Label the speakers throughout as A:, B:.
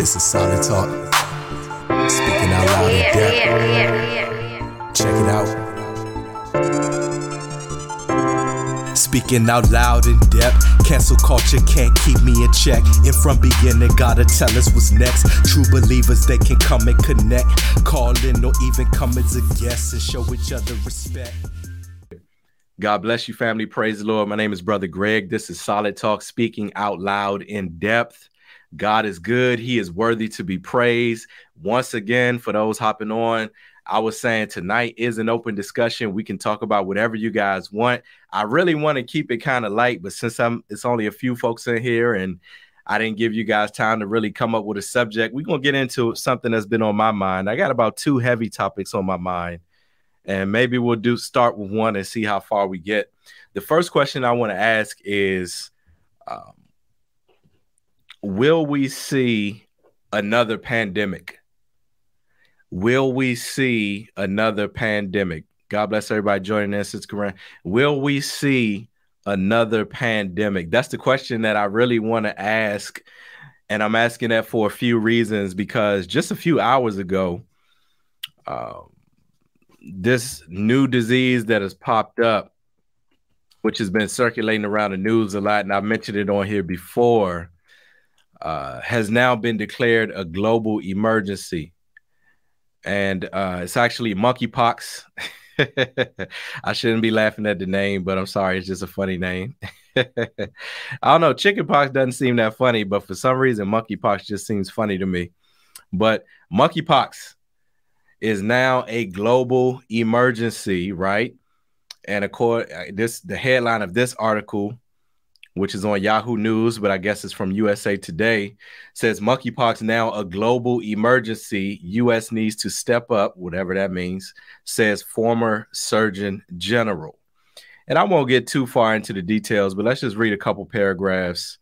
A: This is solid talk. Speaking out loud in depth. Check it out. Speaking out loud in depth. Cancel culture can't keep me in check. And from beginning, gotta tell us what's next. True believers, they can come and connect. Call in or even come as a guest and show each other respect.
B: God bless you, family. Praise the Lord. My name is Brother Greg. This is Solid Talk, speaking out loud in depth. God is good. He is worthy to be praised. Once again, for those hopping on, I was saying tonight is an open discussion. We can talk about whatever you guys want. I really want to keep it kind of light, but since I'm it's only a few folks in here and I didn't give you guys time to really come up with a subject, we're gonna get into something that's been on my mind. I got about two heavy topics on my mind, and maybe we'll do start with one and see how far we get. The first question I want to ask is um, will we see another pandemic? Will we see another pandemic? God bless everybody joining us. It's Koran. Will we see another pandemic? That's the question that I really want to ask. And I'm asking that for a few reasons because just a few hours ago, uh, this new disease that has popped up, which has been circulating around the news a lot, and I've mentioned it on here before, uh, has now been declared a global emergency. And uh, it's actually monkeypox. I shouldn't be laughing at the name, but I'm sorry. It's just a funny name. I don't know. Chickenpox doesn't seem that funny, but for some reason, monkeypox just seems funny to me. But monkeypox is now a global emergency, right? And according uh, this, the headline of this article which is on Yahoo News, but I guess it's from USA Today, says monkeypox now a global emergency. U.S. needs to step up, whatever that means, says former Surgeon General. And I won't get too far into the details, but let's just read a couple paragraphs.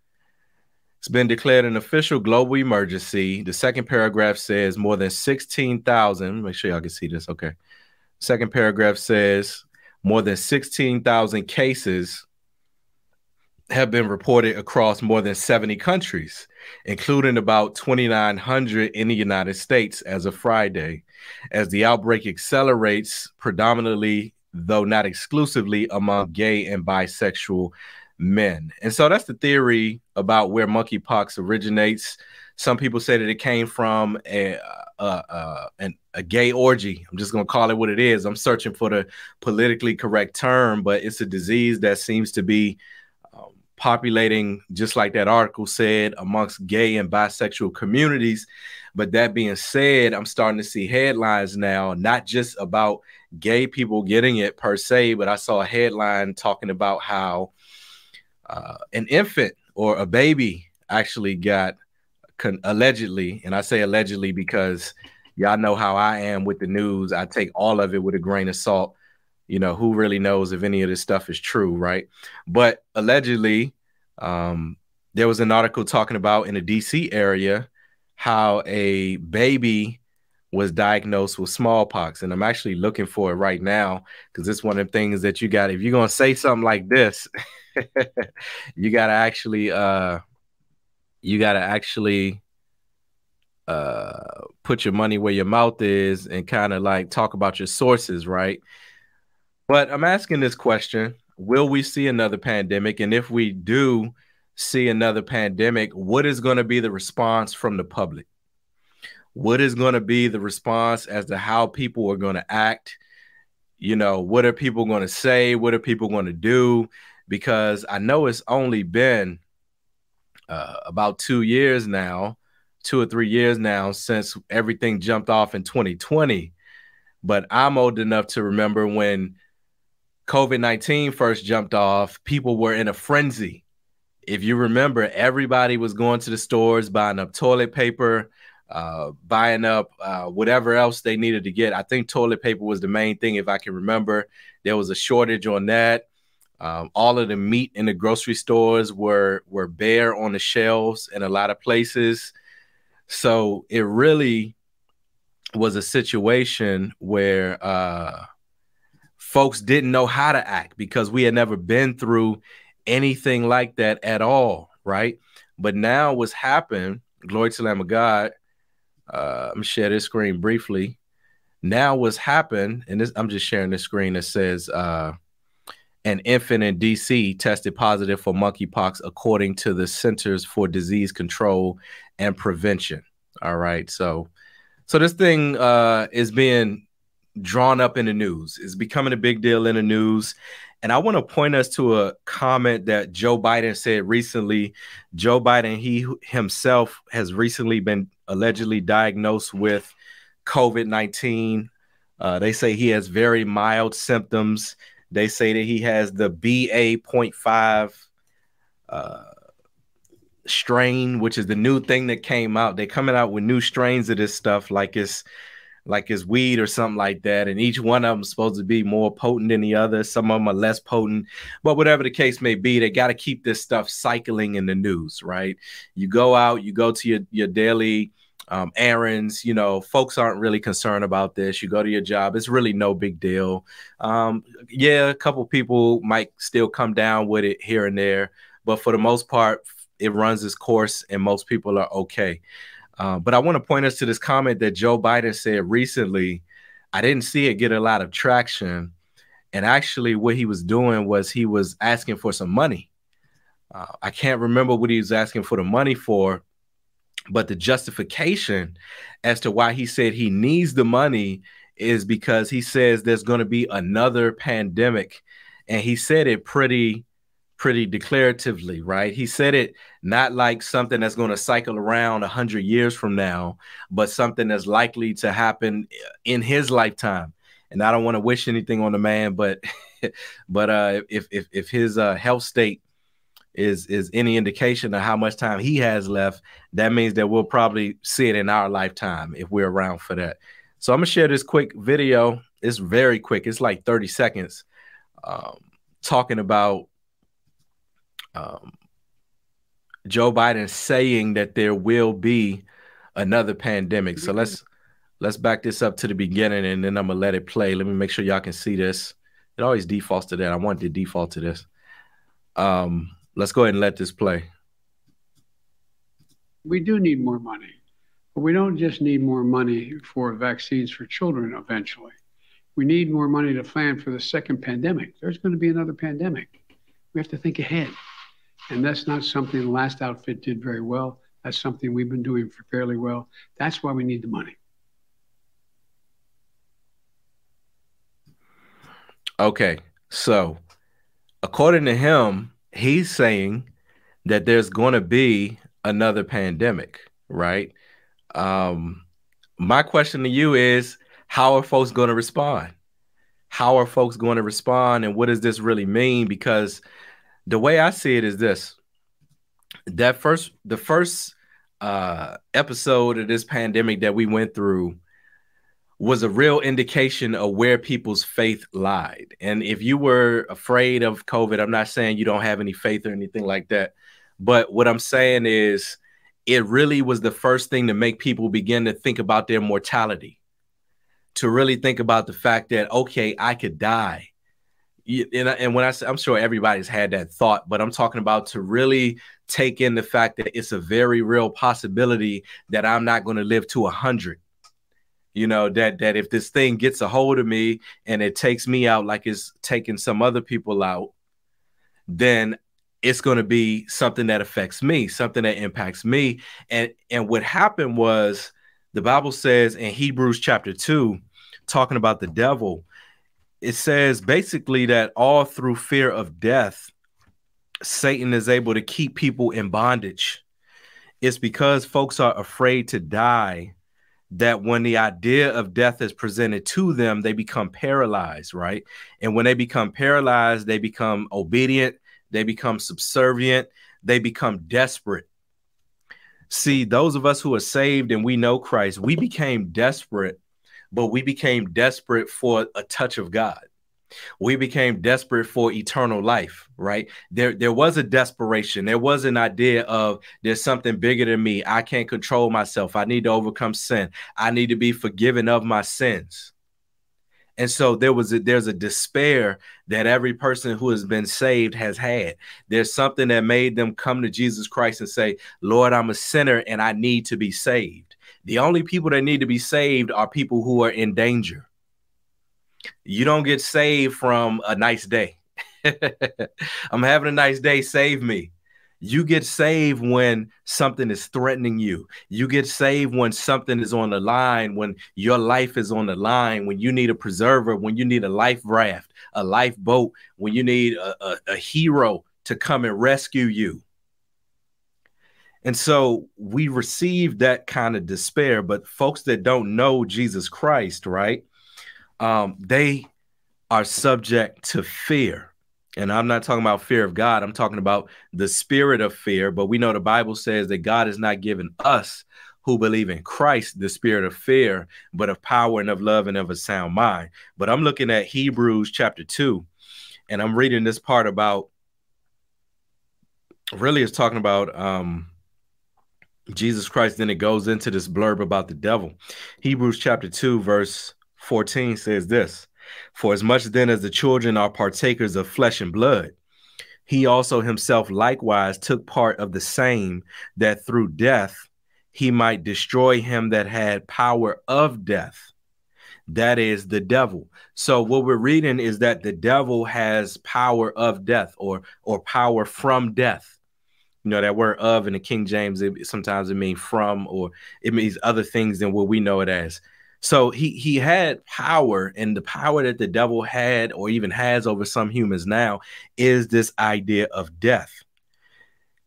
B: It's been declared an official global emergency. The second paragraph says more than 16,000. Make sure y'all can see this. Okay. Second paragraph says more than 16,000 cases have been reported across more than 70 countries, including about 2,900 in the United States as of Friday. As the outbreak accelerates, predominantly, though not exclusively, among gay and bisexual men. And so that's the theory about where monkeypox originates. Some people say that it came from a, a, a, a gay orgy. I'm just going to call it what it is. I'm searching for the politically correct term, but it's a disease that seems to be populating, just like that article said, amongst gay and bisexual communities. But that being said, I'm starting to see headlines now, not just about gay people getting it per se, but I saw a headline talking about how uh, an infant or a baby actually got con- allegedly, and I say allegedly because y'all know how I am with the news. I take all of it with a grain of salt you know who really knows if any of this stuff is true right? But allegedly um, there was an article talking about in the dc area how a baby was diagnosed with smallpox and i'm actually looking for it right now because it's one of the things that you got if you're going to say something like this you got to actually uh you got to actually uh put your money where your mouth is and kind of like talk about your sources right but I'm asking this question Will we see another pandemic? And if we do see another pandemic, what is going to be the response from the public? What is going to be the response as to how people are going to act? You know, what are people going to say? What are people going to do? Because I know it's only been uh, about two years now, two or three years now since everything jumped off in 2020. But I'm old enough to remember when COVID 19 first jumped off, people were in a frenzy. If you remember, everybody was going to the stores, buying up toilet paper, uh, buying up uh, whatever else they needed to get. I think toilet paper was the main thing, if I can remember. There was a shortage on that. Um, all of the meat in the grocery stores were were bare on the shelves in a lot of places. So it really was a situation where uh, folks didn't know how to act because we had never been through anything like that at all, right? But now what's happened Glory to the Lamb of God. Uh, I'm share this screen briefly. Now, what's happened, and this, I'm just sharing this screen that says uh, an infant in DC tested positive for monkeypox, according to the Centers for Disease Control and Prevention. All right, so so this thing uh, is being drawn up in the news. It's becoming a big deal in the news. And I want to point us to a comment that Joe Biden said recently. Joe Biden, he himself has recently been allegedly diagnosed with COVID 19. Uh, they say he has very mild symptoms. They say that he has the BA.5 uh, strain, which is the new thing that came out. They're coming out with new strains of this stuff, like it's like it's weed or something like that. And each one of them supposed to be more potent than the other. Some of them are less potent, but whatever the case may be, they got to keep this stuff cycling in the news, right? You go out, you go to your, your daily um, errands, you know, folks aren't really concerned about this. You go to your job, it's really no big deal. Um, yeah, a couple people might still come down with it here and there, but for the most part, it runs its course and most people are okay. Uh, but I want to point us to this comment that Joe Biden said recently. I didn't see it get a lot of traction. And actually, what he was doing was he was asking for some money. Uh, I can't remember what he was asking for the money for, but the justification as to why he said he needs the money is because he says there's going to be another pandemic. And he said it pretty pretty declaratively, right? He said it not like something that's going to cycle around 100 years from now, but something that's likely to happen in his lifetime. And I don't want to wish anything on the man, but but uh, if if if his uh, health state is is any indication of how much time he has left, that means that we'll probably see it in our lifetime if we're around for that. So I'm gonna share this quick video. It's very quick. It's like 30 seconds, um, talking about um, Joe Biden saying that there will be another pandemic. So let's let's back this up to the beginning, and then I'm gonna let it play. Let me make sure y'all can see this. It always defaults to that. I want to default to this. Um, let's go ahead and let this play.
C: We do need more money, but we don't just need more money for vaccines for children eventually. We need more money to plan for the second pandemic. There's going to be another pandemic. We have to think ahead. And that's not something the last outfit did very well. That's something we've been doing for fairly well. That's why we need the money.
B: Okay. So, according to him, he's saying that there's going to be another pandemic, right? Um, my question to you is how are folks going to respond? How are folks going to respond? And what does this really mean? Because the way I see it is this that first the first uh episode of this pandemic that we went through was a real indication of where people's faith lied. And if you were afraid of COVID, I'm not saying you don't have any faith or anything like that. But what I'm saying is it really was the first thing to make people begin to think about their mortality, to really think about the fact that, okay, I could die and, and when I say, I'm sure everybody's had that thought, but I'm talking about to really take in the fact that it's a very real possibility that I'm not going to live to a hundred. You know that that if this thing gets a hold of me and it takes me out like it's taking some other people out, then it's going to be something that affects me, something that impacts me. And and what happened was the Bible says in Hebrews chapter 2 talking about the devil it says basically that all through fear of death, Satan is able to keep people in bondage. It's because folks are afraid to die that when the idea of death is presented to them, they become paralyzed, right? And when they become paralyzed, they become obedient, they become subservient, they become desperate. See, those of us who are saved and we know Christ, we became desperate but we became desperate for a touch of God. We became desperate for eternal life, right? There, there was a desperation. There was an idea of there's something bigger than me. I can't control myself. I need to overcome sin. I need to be forgiven of my sins. And so there was a, there's a despair that every person who has been saved has had. There's something that made them come to Jesus Christ and say, "Lord, I'm a sinner and I need to be saved." The only people that need to be saved are people who are in danger. You don't get saved from a nice day. I'm having a nice day, save me. You get saved when something is threatening you. You get saved when something is on the line, when your life is on the line, when you need a preserver, when you need a life raft, a lifeboat, when you need a, a, a hero to come and rescue you. And so we receive that kind of despair, but folks that don't know Jesus Christ, right? Um, they are subject to fear. And I'm not talking about fear of God. I'm talking about the spirit of fear. But we know the Bible says that God has not given us who believe in Christ the spirit of fear, but of power and of love and of a sound mind. But I'm looking at Hebrews chapter 2, and I'm reading this part about really it's talking about um Jesus Christ. Then it goes into this blurb about the devil. Hebrews chapter 2, verse 14 says this for as much then as the children are partakers of flesh and blood, he also himself likewise took part of the same, that through death he might destroy him that had power of death. That is the devil. So what we're reading is that the devil has power of death or or power from death. You know that word of in the King James it, sometimes it means from or it means other things than what we know it as. So he he had power, and the power that the devil had or even has over some humans now is this idea of death.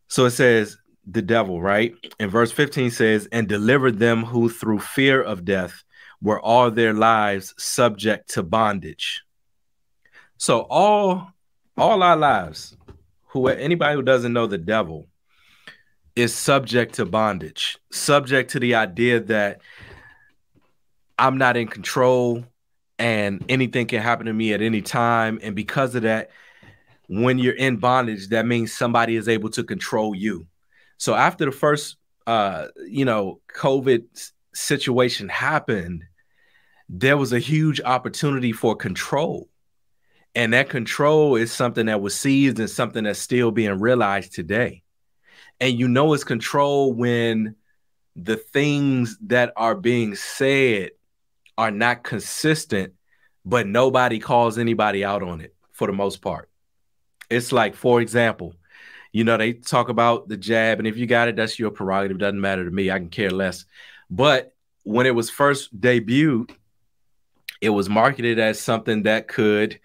B: So it says the devil, right? And verse 15 says, and delivered them who through fear of death were all their lives subject to bondage. So all all our lives, who anybody who doesn't know the devil is subject to bondage, subject to the idea that I'm not in control and anything can happen to me at any time. And because of that, when you're in bondage, that means somebody is able to control you. So after the first, uh, you know, COVID situation happened, there was a huge opportunity for control. And that control is something that was seized and something that's still being realized today. And you know, it's control when the things that are being said are not consistent, but nobody calls anybody out on it for the most part. It's like, for example, you know, they talk about the jab, and if you got it, that's your prerogative. Doesn't matter to me. I can care less. But when it was first debuted, it was marketed as something that could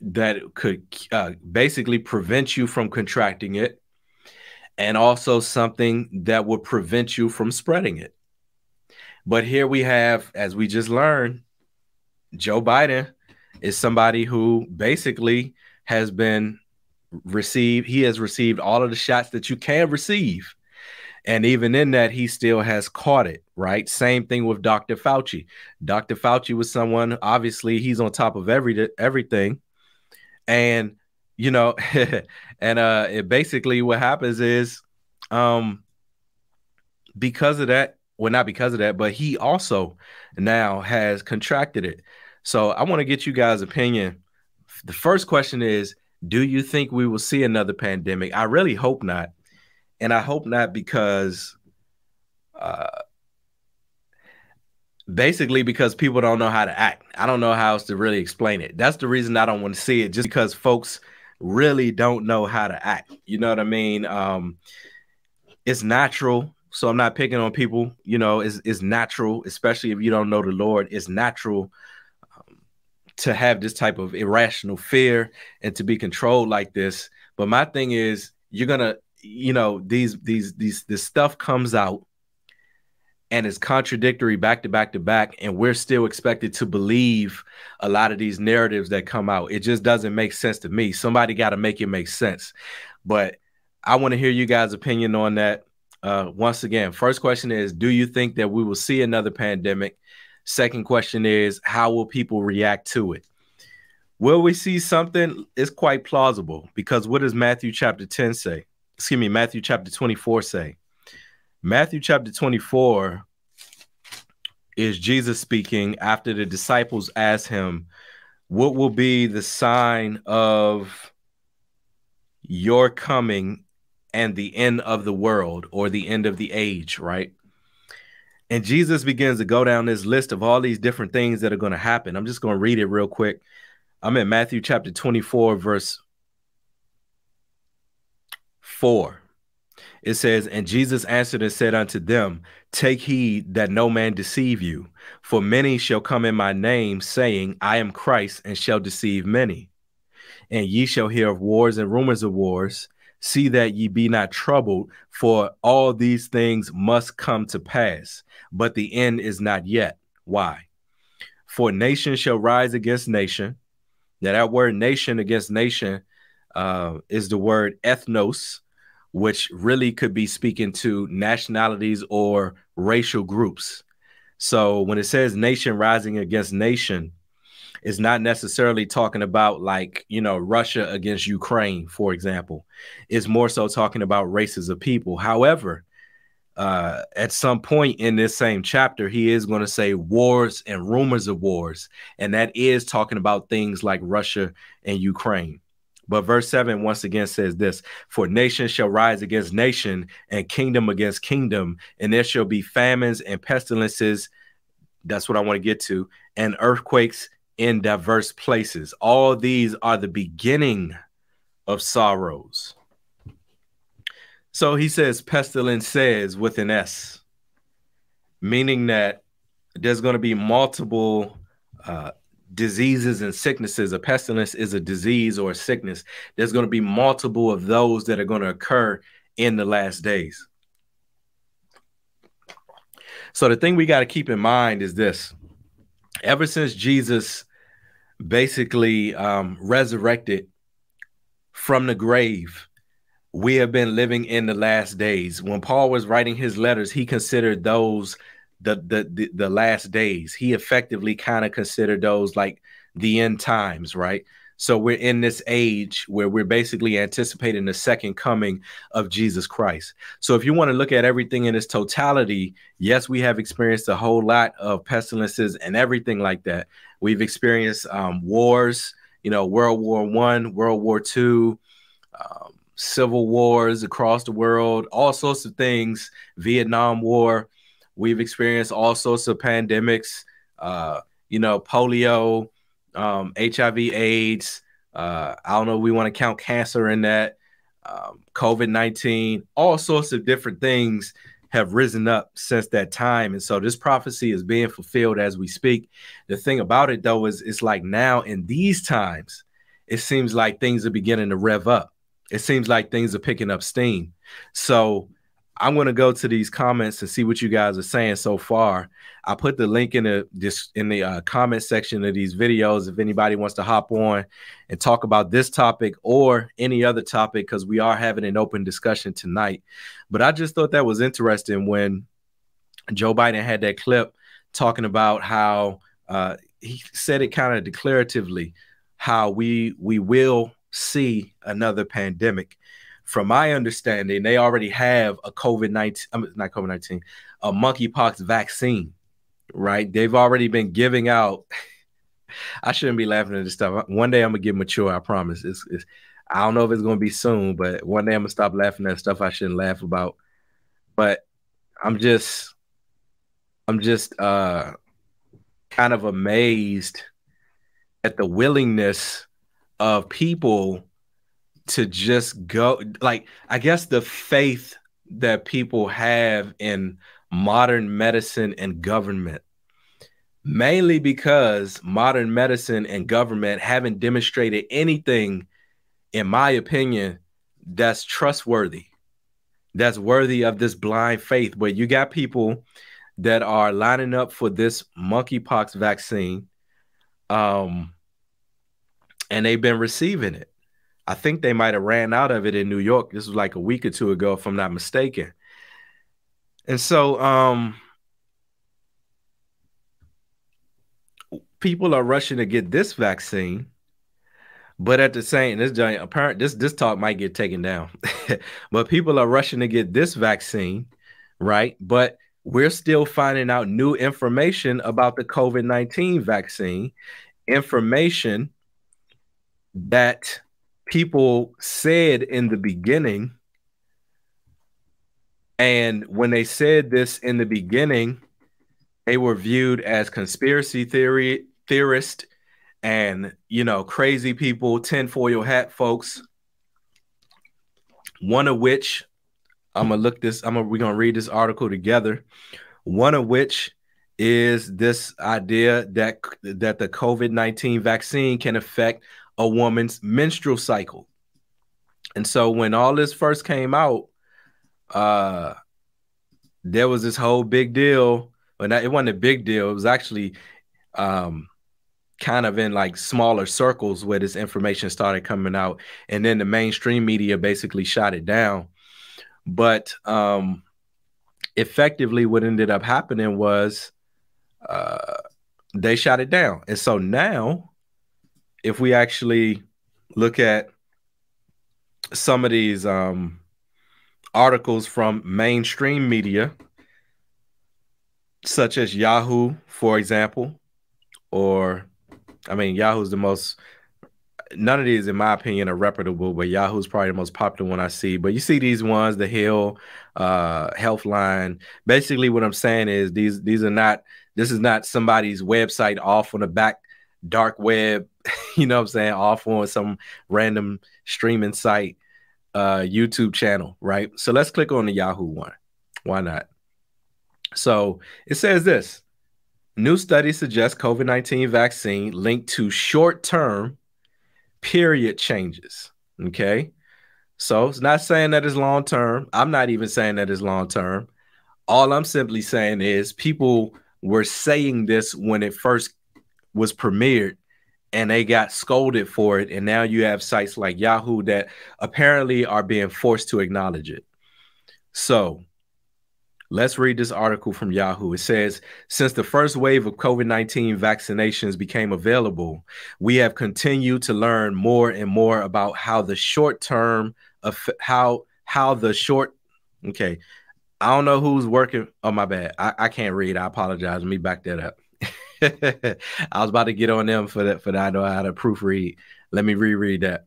B: that could uh, basically prevent you from contracting it, and also something that would prevent you from spreading it. But here we have, as we just learned, Joe Biden is somebody who basically has been received, he has received all of the shots that you can receive. And even in that, he still has caught it, right? Same thing with Dr. Fauci. Dr. Fauci was someone, obviously, he's on top of every everything. And, you know, and uh it basically what happens is um because of that, well, not because of that, but he also now has contracted it. So I want to get you guys' opinion. The first question is Do you think we will see another pandemic? I really hope not. And I hope not because uh, basically because people don't know how to act. I don't know how else to really explain it. That's the reason I don't want to see it, just because folks really don't know how to act. You know what I mean? Um, it's natural so I'm not picking on people. You know, it's, it's natural, especially if you don't know the Lord. It's natural um, to have this type of irrational fear and to be controlled like this. But my thing is, you're gonna, you know, these these these this stuff comes out and it's contradictory back to back to back and we're still expected to believe a lot of these narratives that come out it just doesn't make sense to me somebody got to make it make sense but i want to hear you guys opinion on that uh, once again, first question is Do you think that we will see another pandemic? Second question is How will people react to it? Will we see something? It's quite plausible because what does Matthew chapter 10 say? Excuse me, Matthew chapter 24 say? Matthew chapter 24 is Jesus speaking after the disciples asked him, What will be the sign of your coming and the end of the world or the end of the age, right? And Jesus begins to go down this list of all these different things that are going to happen. I'm just going to read it real quick. I'm in Matthew chapter 24, verse 4. It says, And Jesus answered and said unto them, Take heed that no man deceive you, for many shall come in my name, saying, I am Christ, and shall deceive many. And ye shall hear of wars and rumors of wars. See that ye be not troubled, for all these things must come to pass, but the end is not yet. Why? For nation shall rise against nation. Now, that word nation against nation uh, is the word ethnos, which really could be speaking to nationalities or racial groups. So when it says nation rising against nation, it's not necessarily talking about like, you know, Russia against Ukraine, for example. It's more so talking about races of people. However, uh, at some point in this same chapter, he is going to say wars and rumors of wars. And that is talking about things like Russia and Ukraine. But verse 7 once again says this For nation shall rise against nation, and kingdom against kingdom, and there shall be famines and pestilences. That's what I want to get to, and earthquakes in diverse places. All these are the beginning of sorrows. So he says pestilence says with an S, meaning that there's going to be multiple uh, diseases and sicknesses. A pestilence is a disease or a sickness. There's going to be multiple of those that are going to occur in the last days. So the thing we got to keep in mind is this. Ever since Jesus basically um, resurrected from the grave, we have been living in the last days. When Paul was writing his letters, he considered those the the the, the last days. He effectively kind of considered those like the end times, right? So we're in this age where we're basically anticipating the second coming of Jesus Christ. So if you want to look at everything in its totality, yes, we have experienced a whole lot of pestilences and everything like that. We've experienced um, wars, you know, World War One, World War Two, um, civil wars across the world, all sorts of things, Vietnam War. We've experienced all sorts of pandemics, uh, you know, polio, um, HIV, AIDS. Uh, I don't know. We want to count cancer in that. Um, COVID 19, all sorts of different things have risen up since that time. And so this prophecy is being fulfilled as we speak. The thing about it, though, is it's like now in these times, it seems like things are beginning to rev up. It seems like things are picking up steam. So I'm going to go to these comments and see what you guys are saying so far. I put the link in the this in the uh, comment section of these videos if anybody wants to hop on and talk about this topic or any other topic because we are having an open discussion tonight. But I just thought that was interesting when Joe Biden had that clip talking about how uh, he said it kind of declaratively how we we will see another pandemic from my understanding, they already have a COVID 19, I mean, not COVID 19, a monkeypox vaccine, right? They've already been giving out. I shouldn't be laughing at this stuff. One day I'm gonna get mature. I promise. It's, it's I don't know if it's gonna be soon, but one day I'm gonna stop laughing at stuff I shouldn't laugh about. But I'm just, I'm just uh, kind of amazed at the willingness of people to just go like I guess the faith that people have in modern medicine and government mainly because modern medicine and government haven't demonstrated anything in my opinion that's trustworthy that's worthy of this blind faith where you got people that are lining up for this monkeypox vaccine um and they've been receiving it I think they might have ran out of it in New York. This was like a week or two ago, if I'm not mistaken. And so um people are rushing to get this vaccine, but at the same this giant apparent this this talk might get taken down. but people are rushing to get this vaccine, right? But we're still finding out new information about the COVID 19 vaccine, information that people said in the beginning. And when they said this in the beginning, they were viewed as conspiracy theory theorists and you know crazy people, tinfoil hat folks. One of which I'm gonna look this. I'm gonna we're gonna read this article together. One of which is this idea that that the COVID nineteen vaccine can affect a woman's menstrual cycle. And so when all this first came out, uh, there was this whole big deal. But it wasn't a big deal. It was actually um, kind of in like smaller circles where this information started coming out, and then the mainstream media basically shot it down. But um, effectively, what ended up happening was uh, they shot it down. And so now, if we actually look at some of these um, articles from mainstream media, such as Yahoo, for example, or I mean, Yahoo's the most none of these, in my opinion, are reputable, but Yahoo's probably the most popular one I see. But you see these ones, the Hill, uh, Healthline. Basically, what I'm saying is these these are not. This is not somebody's website off on the back dark web. You know what I'm saying? Off on some random streaming site, uh, YouTube channel, right? So let's click on the Yahoo one. Why not? So it says this. New study suggests COVID 19 vaccine linked to short term period changes. Okay. So it's not saying that it's long term. I'm not even saying that it's long term. All I'm simply saying is people were saying this when it first was premiered and they got scolded for it. And now you have sites like Yahoo that apparently are being forced to acknowledge it. So Let's read this article from Yahoo. It says Since the first wave of COVID 19 vaccinations became available, we have continued to learn more and more about how the short term of how how the short okay. I don't know who's working. Oh, my bad. I, I can't read. I apologize. Let me back that up. I was about to get on them for that for that. I know how to proofread. Let me reread that.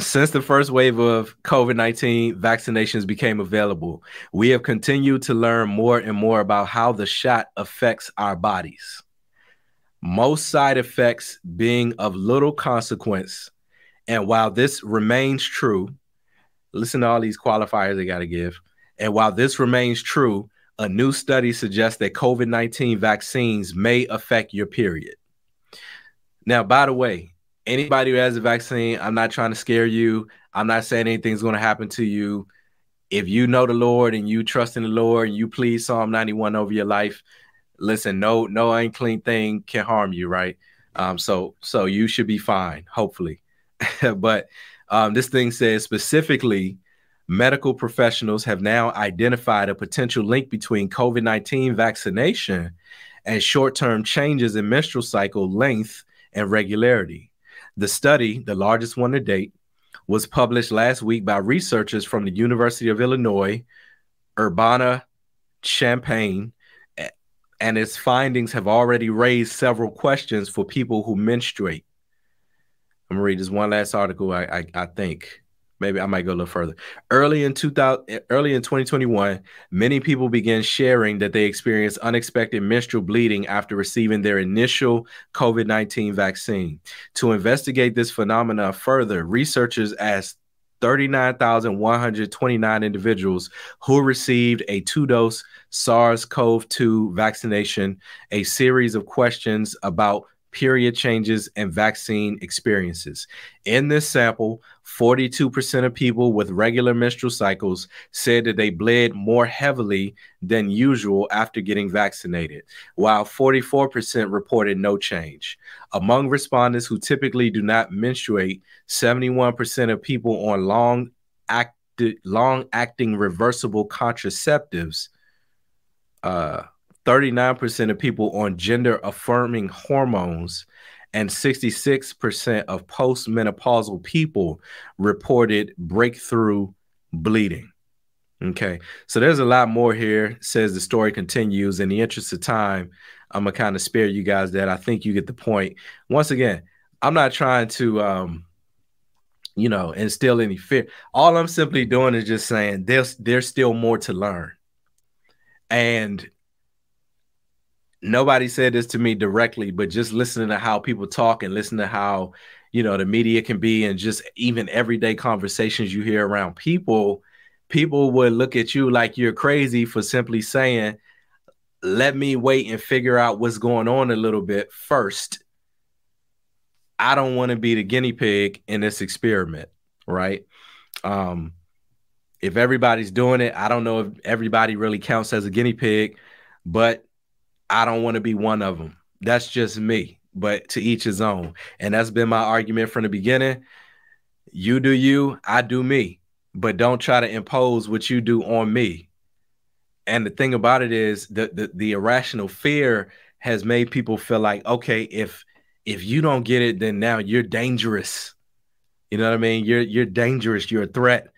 B: Since the first wave of COVID 19 vaccinations became available, we have continued to learn more and more about how the shot affects our bodies. Most side effects being of little consequence. And while this remains true, listen to all these qualifiers they got to give. And while this remains true, a new study suggests that COVID 19 vaccines may affect your period. Now, by the way, anybody who has a vaccine, I'm not trying to scare you. I'm not saying anything's going to happen to you. If you know the Lord and you trust in the Lord and you please Psalm 91 over your life, listen, no, no unclean thing can harm you, right? Um, so, so you should be fine, hopefully. but um, this thing says specifically, medical professionals have now identified a potential link between COVID 19 vaccination and short term changes in menstrual cycle length and regularity. The study, the largest one to date, was published last week by researchers from the University of Illinois, Urbana Champaign, and its findings have already raised several questions for people who menstruate. I'm gonna read this one last article. I, I, I think maybe I might go a little further. Early in 2000, early in 2021, many people began sharing that they experienced unexpected menstrual bleeding after receiving their initial COVID-19 vaccine. To investigate this phenomena further, researchers asked 39,129 individuals who received a two dose SARS CoV 2 vaccination a series of questions about period changes, and vaccine experiences. In this sample, 42% of people with regular menstrual cycles said that they bled more heavily than usual after getting vaccinated, while 44% reported no change. Among respondents who typically do not menstruate, 71% of people on long acti- long acting reversible contraceptives uh, 39% of people on gender affirming hormones and 66% of postmenopausal people reported breakthrough bleeding. Okay. So there's a lot more here. Says the story continues. In the interest of time, I'm gonna kind of spare you guys that. I think you get the point. Once again, I'm not trying to um you know instill any fear. All I'm simply doing is just saying there's there's still more to learn. And nobody said this to me directly, but just listening to how people talk and listen to how you know the media can be and just even everyday conversations you hear around people people would look at you like you're crazy for simply saying, let me wait and figure out what's going on a little bit first. I don't want to be the guinea pig in this experiment, right? Um, if everybody's doing it, I don't know if everybody really counts as a guinea pig, but I don't want to be one of them. That's just me, but to each his own. And that's been my argument from the beginning. You do you, I do me but don't try to impose what you do on me. And the thing about it is the, the the irrational fear has made people feel like, okay, if if you don't get it, then now you're dangerous. You know what I mean? You're you're dangerous, you're a threat.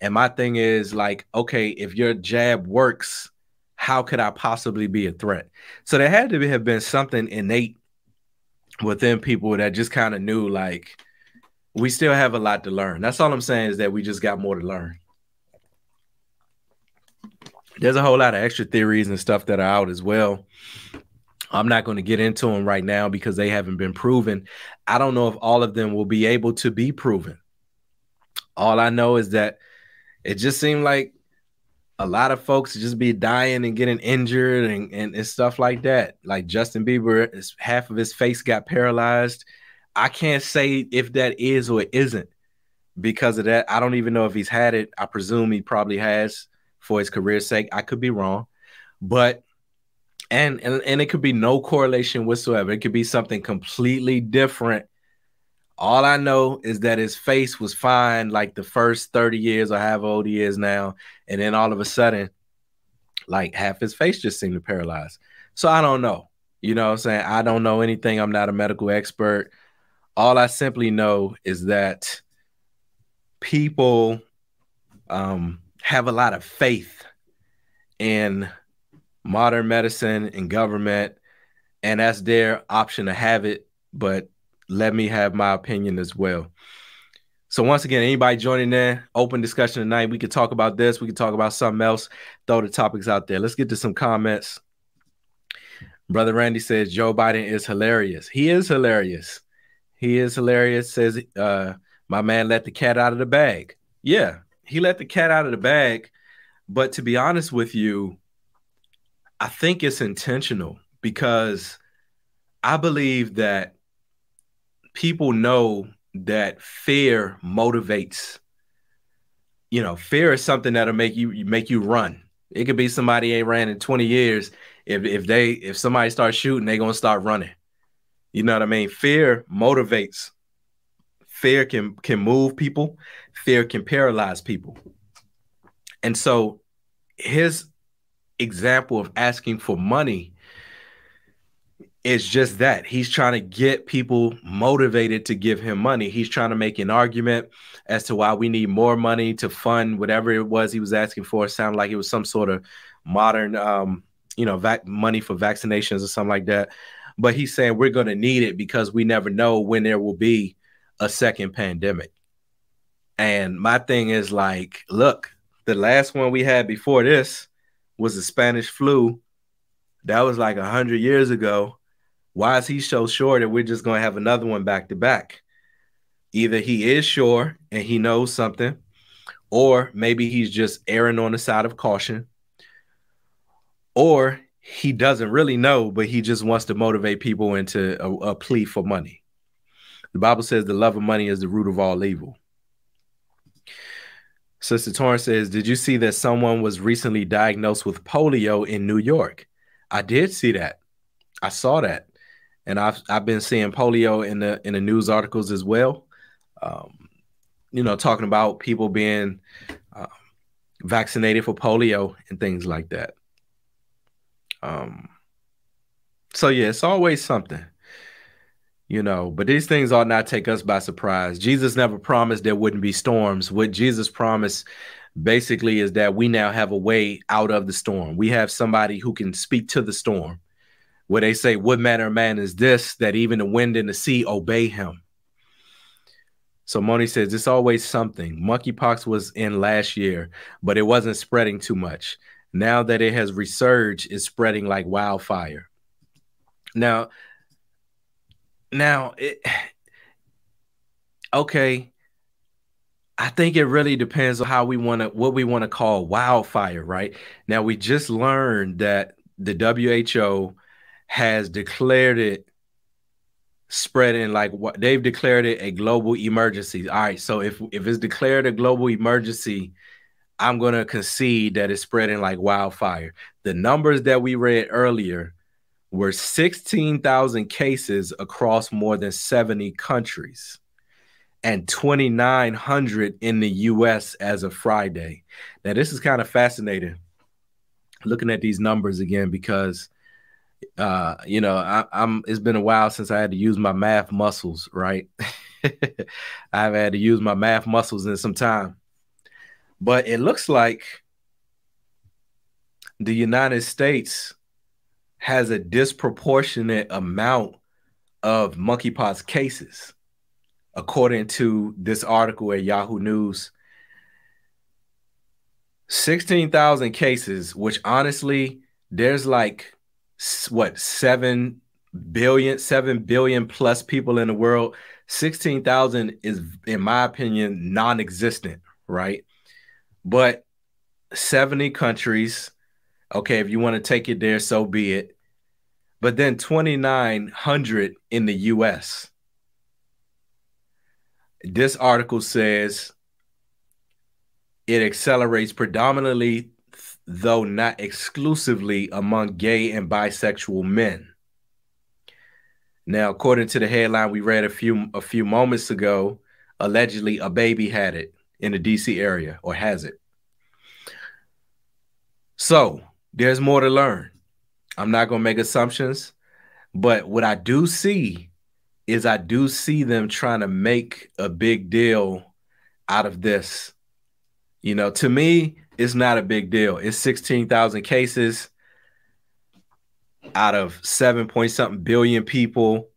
B: And my thing is like, okay, if your jab works, how could I possibly be a threat? So there had to have been something innate within people that just kind of knew like we still have a lot to learn. That's all I'm saying is that we just got more to learn. There's a whole lot of extra theories and stuff that are out as well. I'm not going to get into them right now because they haven't been proven. I don't know if all of them will be able to be proven. All I know is that it just seemed like a lot of folks just be dying and getting injured and, and, and stuff like that. Like Justin Bieber, half of his face got paralyzed I can't say if that is or isn't because of that. I don't even know if he's had it. I presume he probably has for his career's sake. I could be wrong, but and and, and it could be no correlation whatsoever. It could be something completely different. All I know is that his face was fine like the first 30 years or however old he is now. And then all of a sudden, like half his face just seemed to paralyze. So I don't know. You know what I'm saying? I don't know anything. I'm not a medical expert. All I simply know is that people um, have a lot of faith in modern medicine and government, and that's their option to have it. But let me have my opinion as well. So once again, anybody joining in, open discussion tonight. We could talk about this. We could talk about something else. Throw the topics out there. Let's get to some comments. Brother Randy says Joe Biden is hilarious. He is hilarious. He is hilarious. Says uh, my man let the cat out of the bag. Yeah, he let the cat out of the bag. But to be honest with you, I think it's intentional because I believe that people know that fear motivates. You know, fear is something that'll make you make you run. It could be somebody ain't ran in 20 years. If if they if somebody starts shooting, they're gonna start running. You know what I mean? Fear motivates. Fear can can move people. Fear can paralyze people. And so his example of asking for money is just that. He's trying to get people motivated to give him money. He's trying to make an argument as to why we need more money to fund whatever it was he was asking for. It sounded like it was some sort of modern um, you know, vac- money for vaccinations or something like that but he's saying we're going to need it because we never know when there will be a second pandemic. And my thing is like, look, the last one we had before this was the Spanish flu. That was like a hundred years ago. Why is he so sure that we're just going to have another one back to back? Either he is sure and he knows something, or maybe he's just erring on the side of caution, or he doesn't really know, but he just wants to motivate people into a, a plea for money. The Bible says the love of money is the root of all evil. Sister Torrance says, Did you see that someone was recently diagnosed with polio in New York? I did see that. I saw that. And I've I've been seeing polio in the in the news articles as well. Um, you know, talking about people being uh, vaccinated for polio and things like that. Um, so yeah, it's always something, you know. But these things ought not take us by surprise. Jesus never promised there wouldn't be storms. What Jesus promised basically is that we now have a way out of the storm. We have somebody who can speak to the storm. Where they say, What manner of man is this that even the wind and the sea obey him? So Moni says it's always something. Monkeypox was in last year, but it wasn't spreading too much. Now that it has resurged, it's spreading like wildfire. Now, now it okay. I think it really depends on how we want to what we want to call wildfire, right? Now we just learned that the WHO has declared it spreading like what they've declared it a global emergency. All right, so if if it's declared a global emergency, I'm going to concede that it's spreading like wildfire. The numbers that we read earlier were 16,000 cases across more than 70 countries and 2,900 in the US as of Friday. Now, this is kind of fascinating looking at these numbers again because. Uh, you know, I, am It's been a while since I had to use my math muscles, right? I've had to use my math muscles in some time, but it looks like the United States has a disproportionate amount of monkeypox cases, according to this article at Yahoo News. 16,000 cases, which honestly, there's like what, 7 billion, 7 billion plus people in the world. 16,000 is, in my opinion, non existent, right? But 70 countries, okay, if you want to take it there, so be it but then 2,900 in the US. This article says it accelerates predominantly, though not exclusively, among gay and bisexual men. Now, according to the headline we read a few a few moments ago, allegedly a baby had it in the DC area or has it. So there's more to learn. I'm not gonna make assumptions, but what I do see is I do see them trying to make a big deal out of this. You know, to me, it's not a big deal. It's 16,000 cases out of seven point something billion people.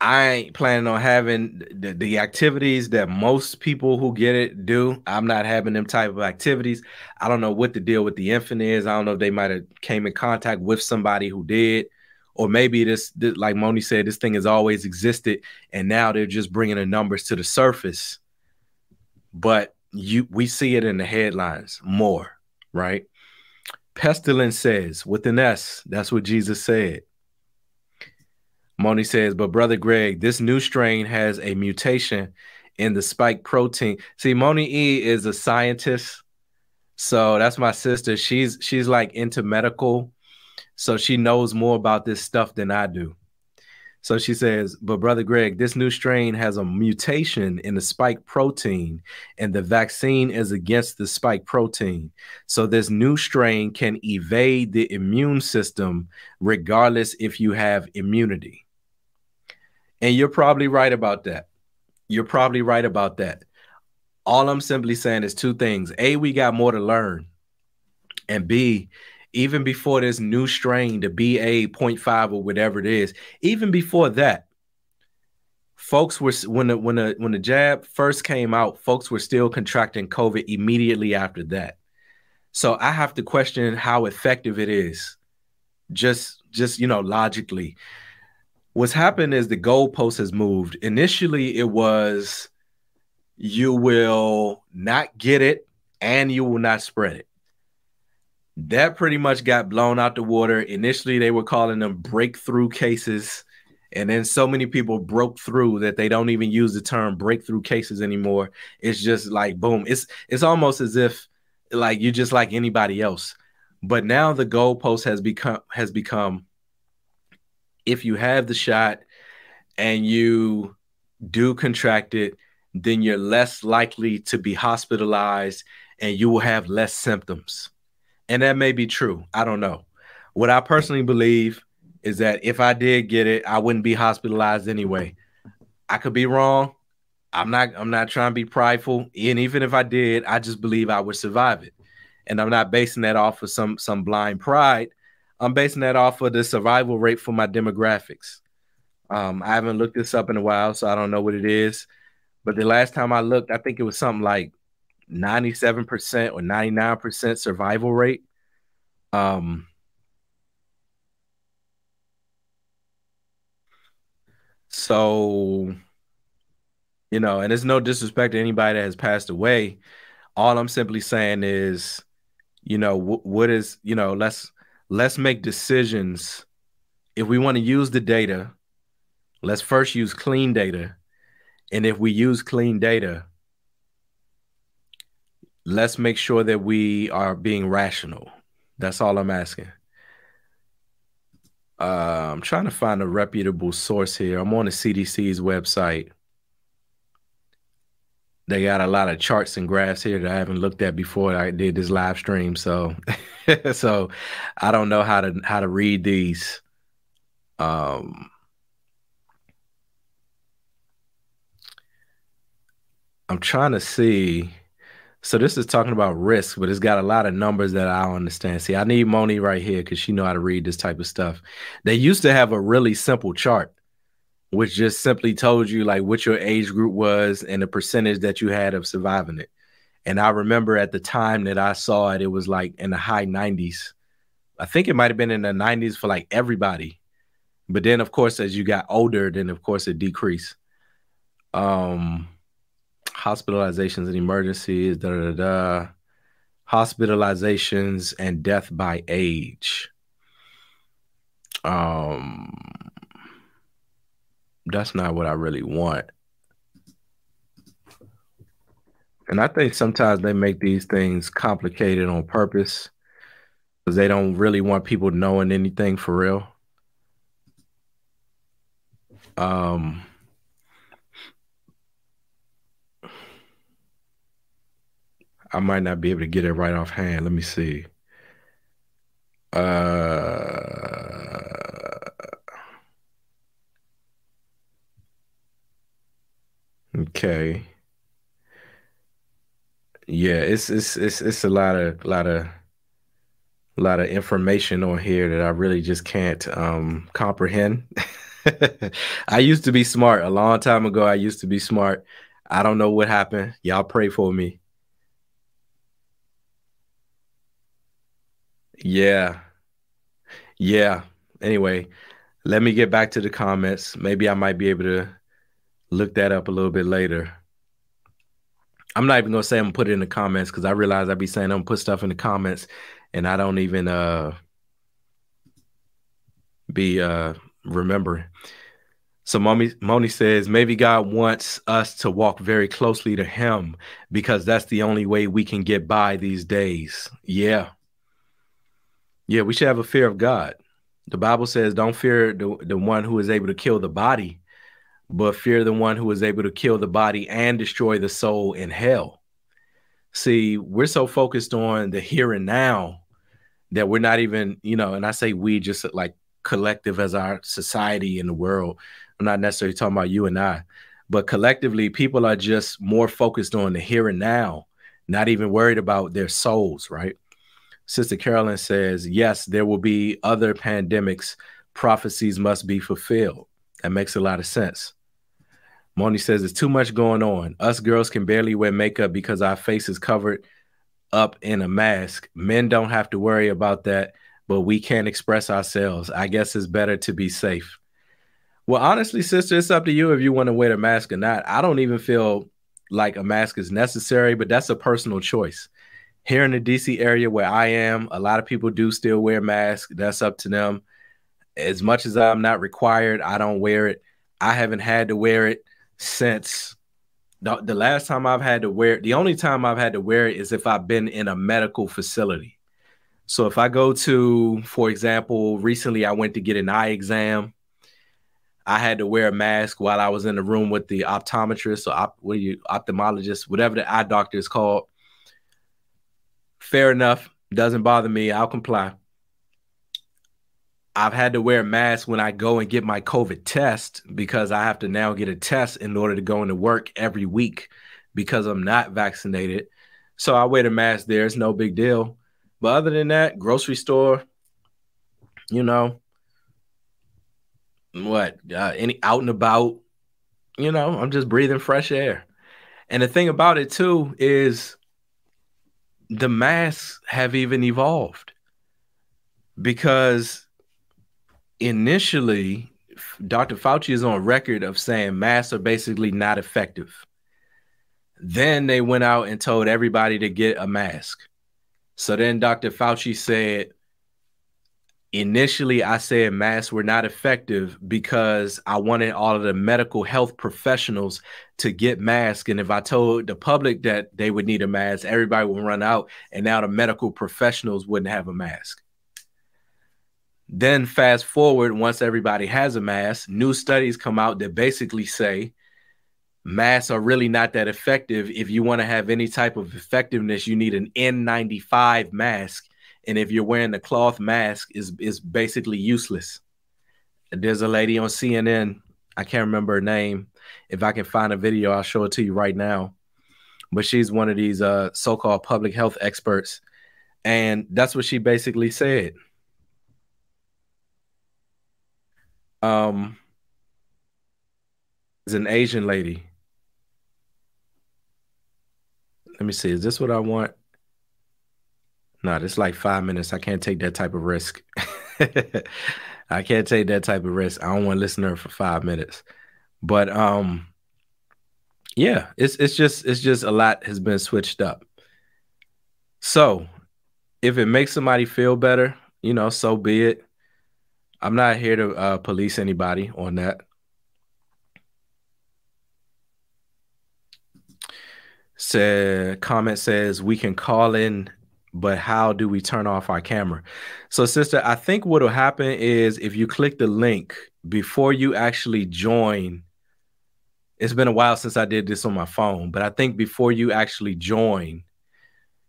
B: I ain't planning on having the, the activities that most people who get it do. I'm not having them type of activities. I don't know what the deal with the infant is. I don't know if they might have came in contact with somebody who did, or maybe this, this, like Moni said, this thing has always existed, and now they're just bringing the numbers to the surface. But you, we see it in the headlines more, right? Pestilence says with an S. That's what Jesus said. Moni says, but brother Greg, this new strain has a mutation in the spike protein. See, Moni E is a scientist. So that's my sister. She's she's like into medical. So she knows more about this stuff than I do. So she says, but brother Greg, this new strain has a mutation in the spike protein, and the vaccine is against the spike protein. So this new strain can evade the immune system regardless if you have immunity. And you're probably right about that. You're probably right about that. All I'm simply saying is two things. A, we got more to learn. And B, even before this new strain, the BA 0.5 or whatever it is, even before that, folks were when the when the when the jab first came out, folks were still contracting COVID immediately after that. So I have to question how effective it is. Just just you know, logically what's happened is the goalpost has moved. Initially, it was you will not get it and you will not spread it. That pretty much got blown out the water. Initially, they were calling them breakthrough cases. And then so many people broke through that they don't even use the term breakthrough cases anymore. It's just like boom. It's it's almost as if like you're just like anybody else. But now the goalpost has become has become if you have the shot and you do contract it, then you're less likely to be hospitalized and you will have less symptoms. And that may be true. I don't know. What I personally believe is that if I did get it, I wouldn't be hospitalized anyway. I could be wrong. I'm not I'm not trying to be prideful. And even if I did, I just believe I would survive it. And I'm not basing that off of some some blind pride. I'm basing that off of the survival rate for my demographics. Um, I haven't looked this up in a while, so I don't know what it is. But the last time I looked, I think it was something like 97% or 99% survival rate. Um, so, you know, and it's no disrespect to anybody that has passed away. All I'm simply saying is, you know, what is, you know, let's let's make decisions. If we want to use the data, let's first use clean data. And if we use clean data, let's make sure that we are being rational. That's all I'm asking. Uh, I'm trying to find a reputable source here. I'm on the CDC's website. They got a lot of charts and graphs here that I haven't looked at before I did this live stream. So, so I don't know how to how to read these. Um, I'm trying to see so this is talking about risk, but it's got a lot of numbers that I don't understand. See, I need Moni right here because she know how to read this type of stuff. They used to have a really simple chart, which just simply told you like what your age group was and the percentage that you had of surviving it. And I remember at the time that I saw it, it was like in the high 90s. I think it might have been in the 90s for like everybody. But then, of course, as you got older, then of course it decreased. Um, hospitalizations and emergencies, da da da, hospitalizations and death by age. Um, that's not what I really want. And I think sometimes they make these things complicated on purpose because they don't really want people knowing anything for real. Um, I might not be able to get it right offhand. Let me see. Uh, okay. Yeah, it's it's it's it's a lot of lot of lot of information on here that I really just can't um comprehend. I used to be smart a long time ago. I used to be smart. I don't know what happened. Y'all pray for me. Yeah. Yeah. Anyway, let me get back to the comments. Maybe I might be able to look that up a little bit later. I'm not even gonna say I'm gonna put it in the comments because I realize I'd be saying I'm gonna put stuff in the comments and I don't even uh be uh remembering. So Moni, Moni says maybe God wants us to walk very closely to him because that's the only way we can get by these days. Yeah. Yeah, we should have a fear of God. The Bible says, don't fear the, the one who is able to kill the body, but fear the one who is able to kill the body and destroy the soul in hell. See, we're so focused on the here and now that we're not even, you know, and I say we just like collective as our society in the world. I'm not necessarily talking about you and I, but collectively, people are just more focused on the here and now, not even worried about their souls, right? Sister Carolyn says, yes, there will be other pandemics. Prophecies must be fulfilled. That makes a lot of sense. Moni says, it's too much going on. Us girls can barely wear makeup because our face is covered up in a mask. Men don't have to worry about that, but we can't express ourselves. I guess it's better to be safe. Well, honestly, sister, it's up to you if you want to wear a mask or not. I don't even feel like a mask is necessary, but that's a personal choice here in the DC area where I am, a lot of people do still wear masks. That's up to them. As much as I'm not required, I don't wear it. I haven't had to wear it since the, the last time I've had to wear it. The only time I've had to wear it is if I've been in a medical facility. So if I go to, for example, recently I went to get an eye exam. I had to wear a mask while I was in the room with the optometrist or op, what are you, ophthalmologist, whatever the eye doctor is called fair enough. Doesn't bother me. I'll comply. I've had to wear a mask when I go and get my COVID test because I have to now get a test in order to go into work every week because I'm not vaccinated. So I wear the mask there. It's no big deal. But other than that, grocery store, you know, what, uh, any out and about, you know, I'm just breathing fresh air. And the thing about it too is the masks have even evolved because initially Dr. Fauci is on record of saying masks are basically not effective. Then they went out and told everybody to get a mask. So then Dr. Fauci said, initially I said masks were not effective because I wanted all of the medical health professionals to get masks. And if I told the public that they would need a mask, everybody would run out. And now the medical professionals wouldn't have a mask. Then fast forward, once everybody has a mask, new studies come out that basically say masks are really not that effective. If you want to have any type of effectiveness, you need an N95 mask. And if you're wearing the cloth mask, is is basically useless. There's a lady on CNN, I can't remember her name. If I can find a video, I'll show it to you right now. But she's one of these uh, so-called public health experts. And that's what she basically said. Um, is an Asian lady. Let me see. Is this what I want? No, it's like five minutes. I can't take that type of risk. I can't take that type of risk. I don't want to listen to her for five minutes. But um, yeah, it's it's just it's just a lot has been switched up. So if it makes somebody feel better, you know, so be it. I'm not here to uh, police anybody on that. Said comment says we can call in, but how do we turn off our camera? So, sister, I think what'll happen is if you click the link before you actually join. It's been a while since I did this on my phone, but I think before you actually join,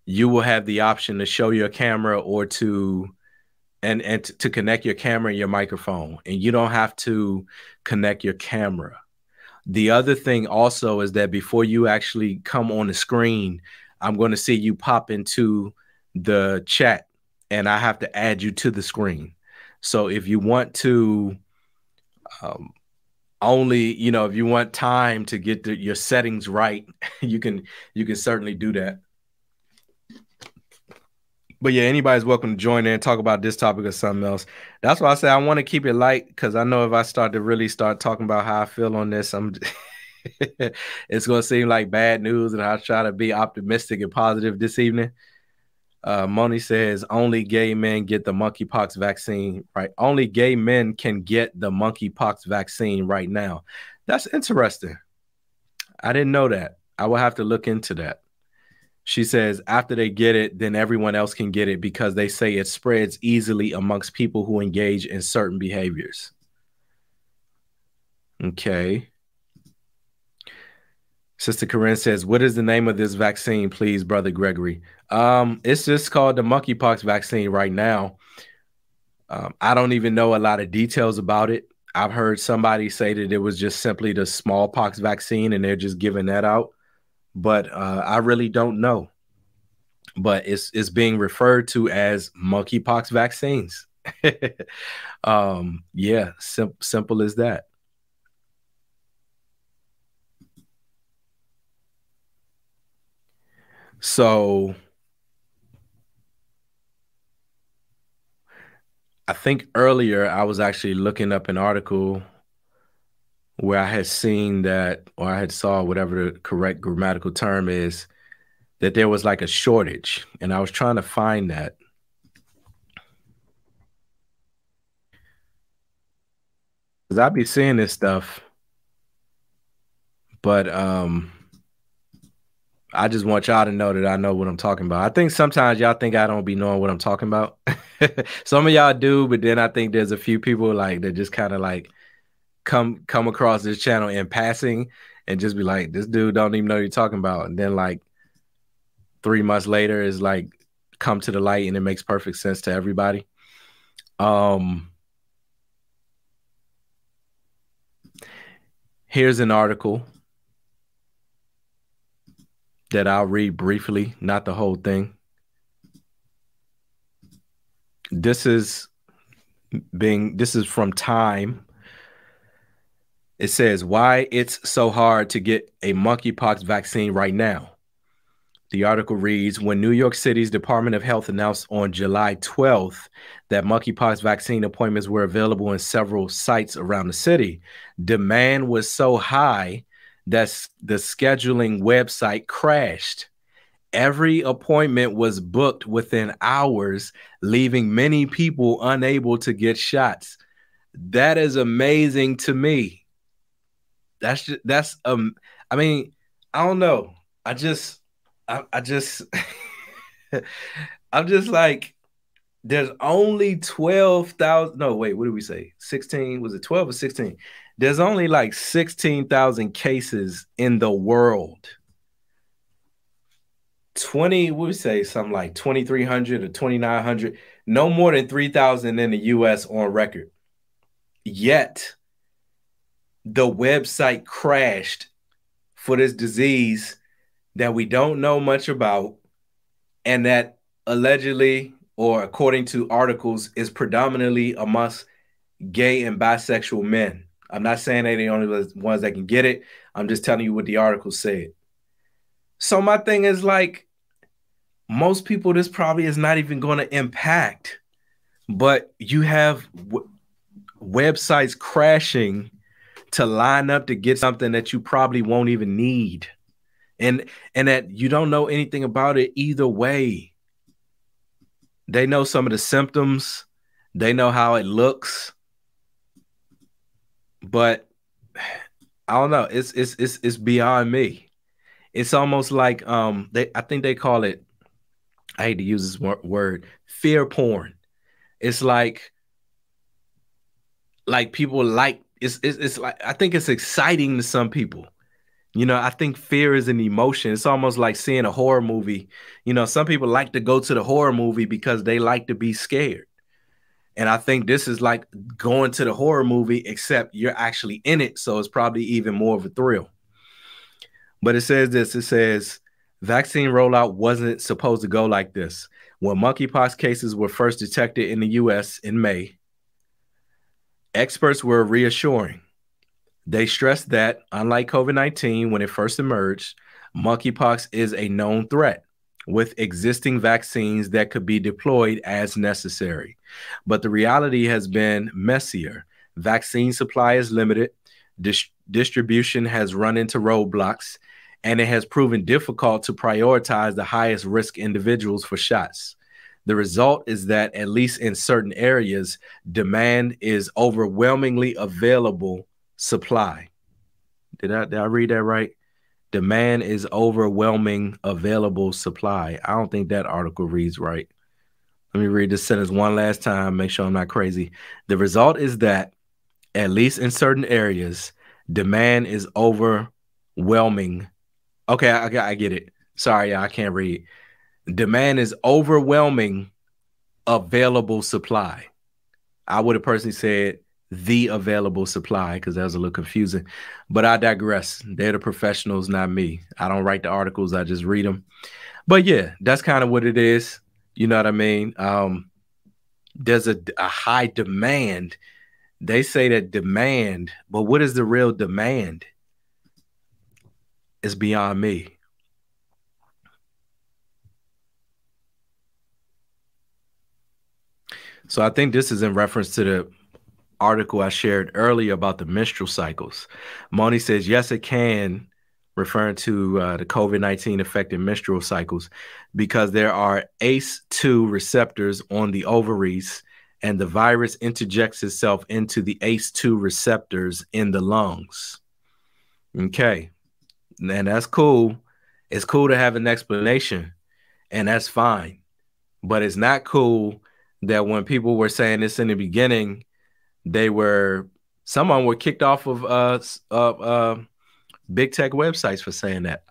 B: you will have the option to show your camera or to and and to connect your camera and your microphone and you don't have to connect your camera the other thing also is that before you actually come on the screen i'm going to see you pop into the chat and i have to add you to the screen so if you want to um, only you know if you want time to get the, your settings right you can you can certainly do that but yeah, anybody's welcome to join in, talk about this topic or something else. That's why I say I want to keep it light because I know if I start to really start talking about how I feel on this, I'm it's gonna seem like bad news, and I'll try to be optimistic and positive this evening. Uh, Moni says only gay men get the monkeypox vaccine, right? Only gay men can get the monkeypox vaccine right now. That's interesting. I didn't know that. I will have to look into that. She says after they get it, then everyone else can get it because they say it spreads easily amongst people who engage in certain behaviors. Okay. Sister Corinne says, What is the name of this vaccine, please, Brother Gregory? Um, it's just called the monkeypox vaccine right now. Um, I don't even know a lot of details about it. I've heard somebody say that it was just simply the smallpox vaccine and they're just giving that out but uh, I really don't know. But it's it's being referred to as monkeypox vaccines. um, yeah, sim- simple as that. So I think earlier I was actually looking up an article where I had seen that, or I had saw whatever the correct grammatical term is, that there was like a shortage, and I was trying to find that. Cause I'd be seeing this stuff, but um, I just want y'all to know that I know what I'm talking about. I think sometimes y'all think I don't be knowing what I'm talking about. Some of y'all do, but then I think there's a few people like that just kind of like come come across this channel in passing and just be like, this dude don't even know you're talking about. And then like three months later is like come to the light and it makes perfect sense to everybody. Um here's an article that I'll read briefly, not the whole thing. This is being this is from Time. It says why it's so hard to get a monkeypox vaccine right now. The article reads When New York City's Department of Health announced on July 12th that monkeypox vaccine appointments were available in several sites around the city, demand was so high that the scheduling website crashed. Every appointment was booked within hours, leaving many people unable to get shots. That is amazing to me. That's just, that's um I mean, I don't know. I just I, I just I'm just like there's only 12,000 no wait what did we say 16 was it 12 or 16 there's only like 16,000 cases in the world 20 we say something like 2300 or 2900 no more than 3000 in the US on record yet the website crashed for this disease that we don't know much about and that allegedly or according to articles is predominantly amongst gay and bisexual men. I'm not saying they're the only ones that can get it. I'm just telling you what the article said. So my thing is like most people this probably is not even going to impact but you have w- websites crashing to line up to get something that you probably won't even need and and that you don't know anything about it either way they know some of the symptoms they know how it looks but i don't know it's it's it's, it's beyond me it's almost like um they i think they call it i hate to use this word fear porn it's like like people like it's, it's it's like i think it's exciting to some people you know, I think fear is an emotion. It's almost like seeing a horror movie. You know, some people like to go to the horror movie because they like to be scared. And I think this is like going to the horror movie, except you're actually in it. So it's probably even more of a thrill. But it says this it says, vaccine rollout wasn't supposed to go like this. When monkeypox cases were first detected in the US in May, experts were reassuring they stressed that, unlike COVID 19 when it first emerged, monkeypox is a known threat with existing vaccines that could be deployed as necessary. But the reality has been messier. Vaccine supply is limited, dis- distribution has run into roadblocks, and it has proven difficult to prioritize the highest risk individuals for shots. The result is that, at least in certain areas, demand is overwhelmingly available supply. Did I did I read that right? Demand is overwhelming available supply. I don't think that article reads right. Let me read this sentence one last time, make sure I'm not crazy. The result is that, at least in certain areas, demand is overwhelming. Okay, I, I get it. Sorry, I can't read. Demand is overwhelming available supply. I would have personally said the available supply because that was a little confusing. But I digress. They're the professionals, not me. I don't write the articles, I just read them. But yeah, that's kind of what it is. You know what I mean? Um, there's a, a high demand. They say that demand, but what is the real demand? It's beyond me. So I think this is in reference to the article I shared earlier about the menstrual cycles. Moni says, yes, it can, referring to uh, the COVID 19 affected menstrual cycles, because there are ACE2 receptors on the ovaries, and the virus interjects itself into the ACE2 receptors in the lungs. Okay. And that's cool. It's cool to have an explanation, and that's fine. But it's not cool that when people were saying this in the beginning, they were some of them were kicked off of uh, uh, uh, big tech websites for saying that.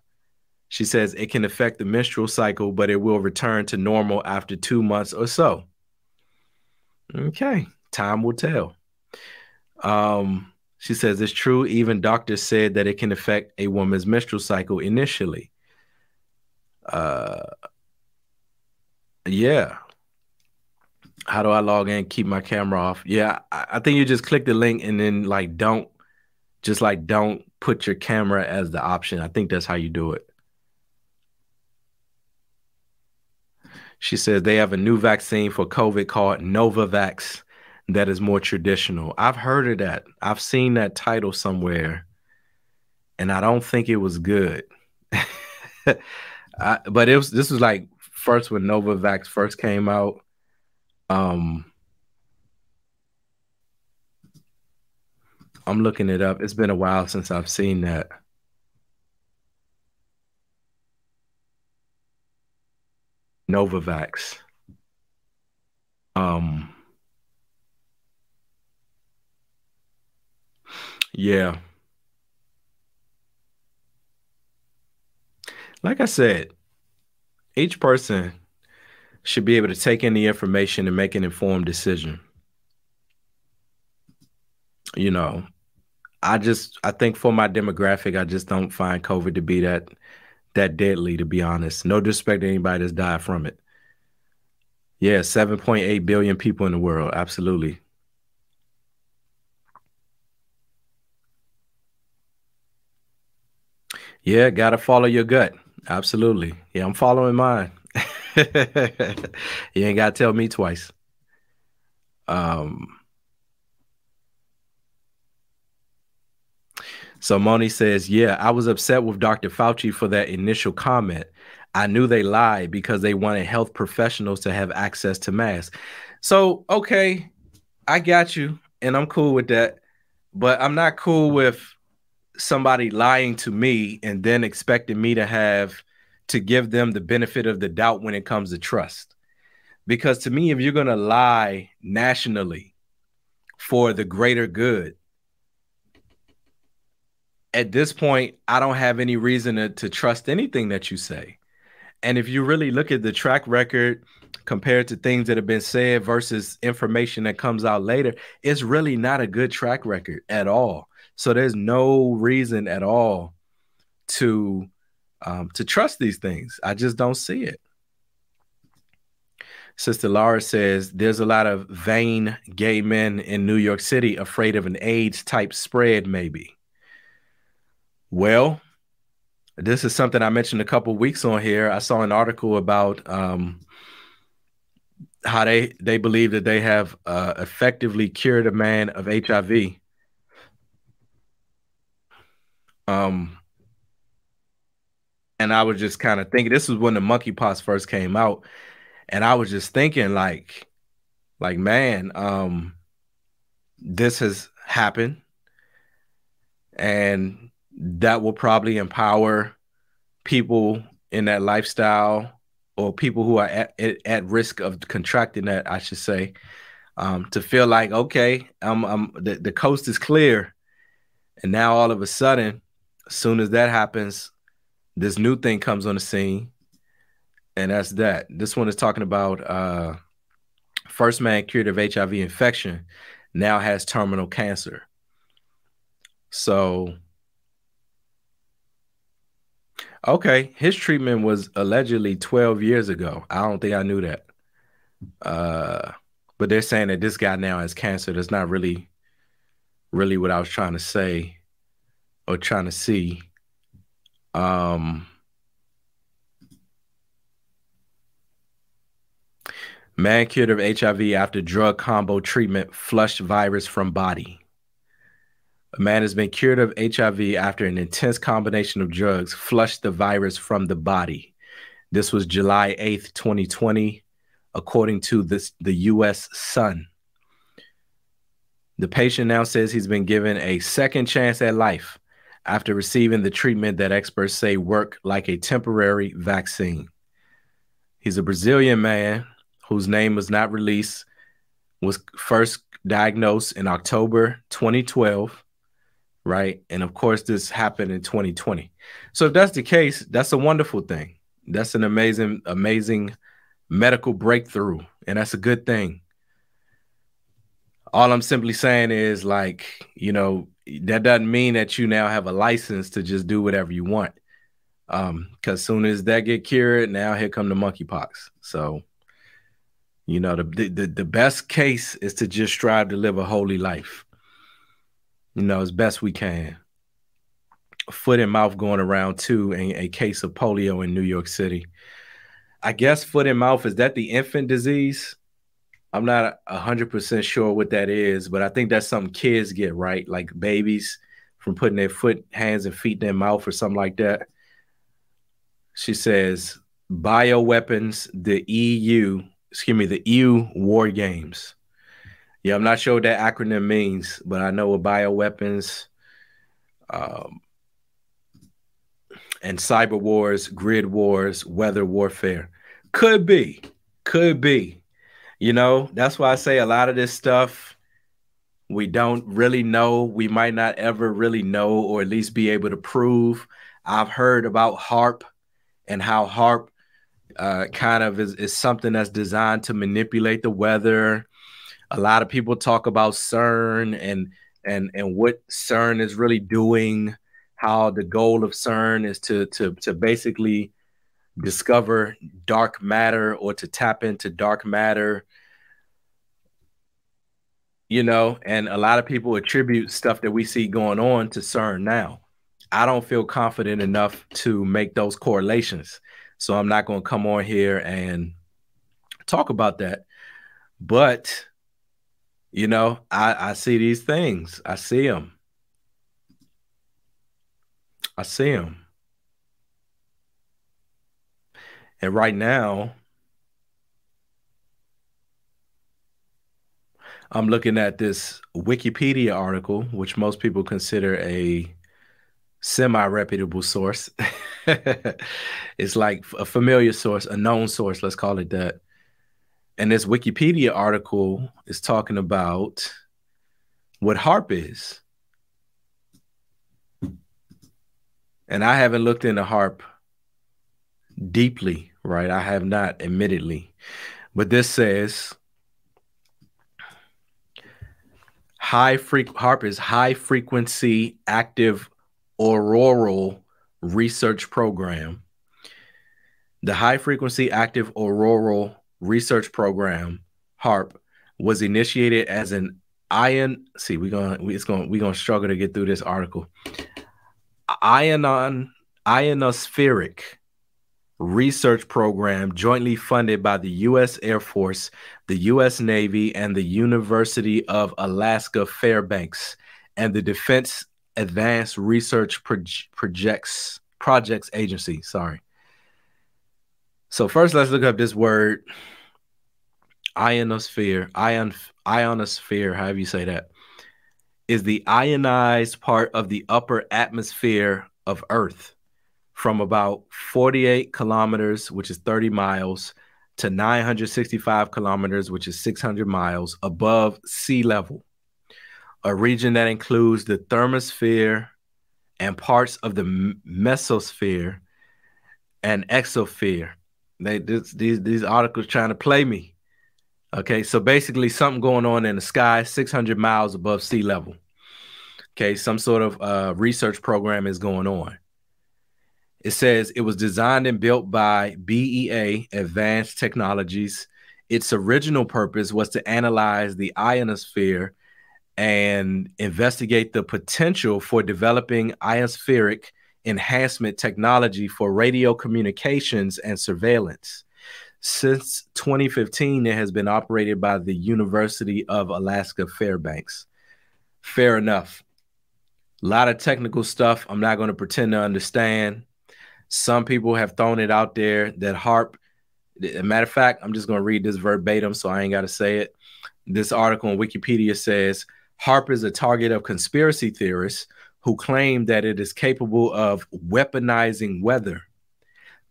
B: She says it can affect the menstrual cycle, but it will return to normal after two months or so. Okay, time will tell. Um, She says it's true. Even doctors said that it can affect a woman's menstrual cycle initially. Uh, yeah. How do I log in? Keep my camera off. Yeah, I, I think you just click the link and then like don't just like don't put your camera as the option. I think that's how you do it. She says they have a new vaccine for COVID called Novavax that is more traditional. I've heard of that. I've seen that title somewhere, and I don't think it was good. I, but it was this was like first when Novavax first came out. Um, I'm looking it up. It's been a while since I've seen that. Novavax. Um, yeah. Like I said, each person should be able to take in the information and make an informed decision. You know, I just I think for my demographic, I just don't find COVID to be that that deadly, to be honest. No disrespect to anybody that's died from it. Yeah, 7.8 billion people in the world. Absolutely. Yeah, gotta follow your gut. Absolutely. Yeah, I'm following mine. you ain't gotta tell me twice. Um So Moni says, Yeah, I was upset with Dr. Fauci for that initial comment. I knew they lied because they wanted health professionals to have access to masks. So, okay, I got you, and I'm cool with that. But I'm not cool with somebody lying to me and then expecting me to have to give them the benefit of the doubt when it comes to trust. Because to me, if you're going to lie nationally for the greater good, at this point, I don't have any reason to, to trust anything that you say. And if you really look at the track record compared to things that have been said versus information that comes out later, it's really not a good track record at all. So there's no reason at all to um, to trust these things. I just don't see it. Sister Laura says there's a lot of vain gay men in New York City afraid of an AIDS type spread, maybe. Well, this is something I mentioned a couple weeks on here. I saw an article about um, how they they believe that they have uh, effectively cured a man of HIV. Um, and I was just kind of thinking this was when the monkeypox first came out, and I was just thinking like, like man, um, this has happened, and that will probably empower people in that lifestyle or people who are at, at risk of contracting that, I should say, um, to feel like, okay, I'm, I'm the, the coast is clear. And now all of a sudden, as soon as that happens, this new thing comes on the scene. And that's that. This one is talking about uh, first man cured of HIV infection now has terminal cancer. So Okay, his treatment was allegedly 12 years ago. I don't think I knew that. Uh, but they're saying that this guy now has cancer. That's not really, really what I was trying to say or trying to see. Um, man cured of HIV after drug combo treatment flushed virus from body. A man has been cured of HIV after an intense combination of drugs flushed the virus from the body. This was July 8th, 2020, according to this, the U.S. Sun. The patient now says he's been given a second chance at life after receiving the treatment that experts say work like a temporary vaccine. He's a Brazilian man whose name was not released, was first diagnosed in October 2012 right? And of course, this happened in 2020. So if that's the case, that's a wonderful thing. That's an amazing, amazing medical breakthrough, and that's a good thing. All I'm simply saying is, like, you know, that doesn't mean that you now have a license to just do whatever you want. Um, because soon as that get cured, now here come the monkeypox. So, you know, the, the the best case is to just strive to live a holy life. You know, as best we can. Foot and mouth going around too, and a case of polio in New York City. I guess foot and mouth is that the infant disease? I'm not hundred percent sure what that is, but I think that's something kids get right, like babies from putting their foot, hands, and feet in their mouth or something like that. She says bioweapons, the EU, excuse me, the EU war games. Yeah, I'm not sure what that acronym means, but I know what bioweapons um, and cyber wars, grid wars, weather warfare. Could be, could be. You know, that's why I say a lot of this stuff we don't really know. We might not ever really know, or at least be able to prove. I've heard about HAARP and how HAARP uh, kind of is, is something that's designed to manipulate the weather. A lot of people talk about CERN and and and what CERN is really doing. How the goal of CERN is to to to basically discover dark matter or to tap into dark matter. You know, and a lot of people attribute stuff that we see going on to CERN now. I don't feel confident enough to make those correlations. So I'm not going to come on here and talk about that. But, you know, I, I see these things. I see them. I see them. And right now, I'm looking at this Wikipedia article, which most people consider a semi reputable source. it's like a familiar source, a known source, let's call it that. And this Wikipedia article is talking about what HAARP is. And I haven't looked into HAARP deeply, right? I have not, admittedly. But this says high freq HAARP is high frequency active auroral research program. The High Frequency Active Auroral Research Program, HAARP, was initiated as an ion. See, we're gonna we, it's gonna we're gonna struggle to get through this article. Ionon ionospheric research program jointly funded by the U.S. Air Force, the U.S. Navy, and the University of Alaska Fairbanks, and the Defense Advanced Research Projects Projects Agency. Sorry. So first, let's look up this word ionosphere. Ion ionosphere, however you say that, is the ionized part of the upper atmosphere of Earth from about 48 kilometers, which is 30 miles, to 965 kilometers, which is 600 miles above sea level a region that includes the thermosphere and parts of the mesosphere and exosphere. They this, these these articles trying to play me. Okay, so basically something going on in the sky 600 miles above sea level. Okay, some sort of uh, research program is going on. It says it was designed and built by BEA Advanced Technologies. Its original purpose was to analyze the ionosphere and investigate the potential for developing ionospheric enhancement technology for radio communications and surveillance. Since 2015, it has been operated by the University of Alaska Fairbanks. Fair enough. A lot of technical stuff I'm not going to pretend to understand. Some people have thrown it out there that HAARP, matter of fact, I'm just going to read this verbatim so I ain't got to say it. This article on Wikipedia says HAARP is a target of conspiracy theorists who claim that it is capable of weaponizing weather.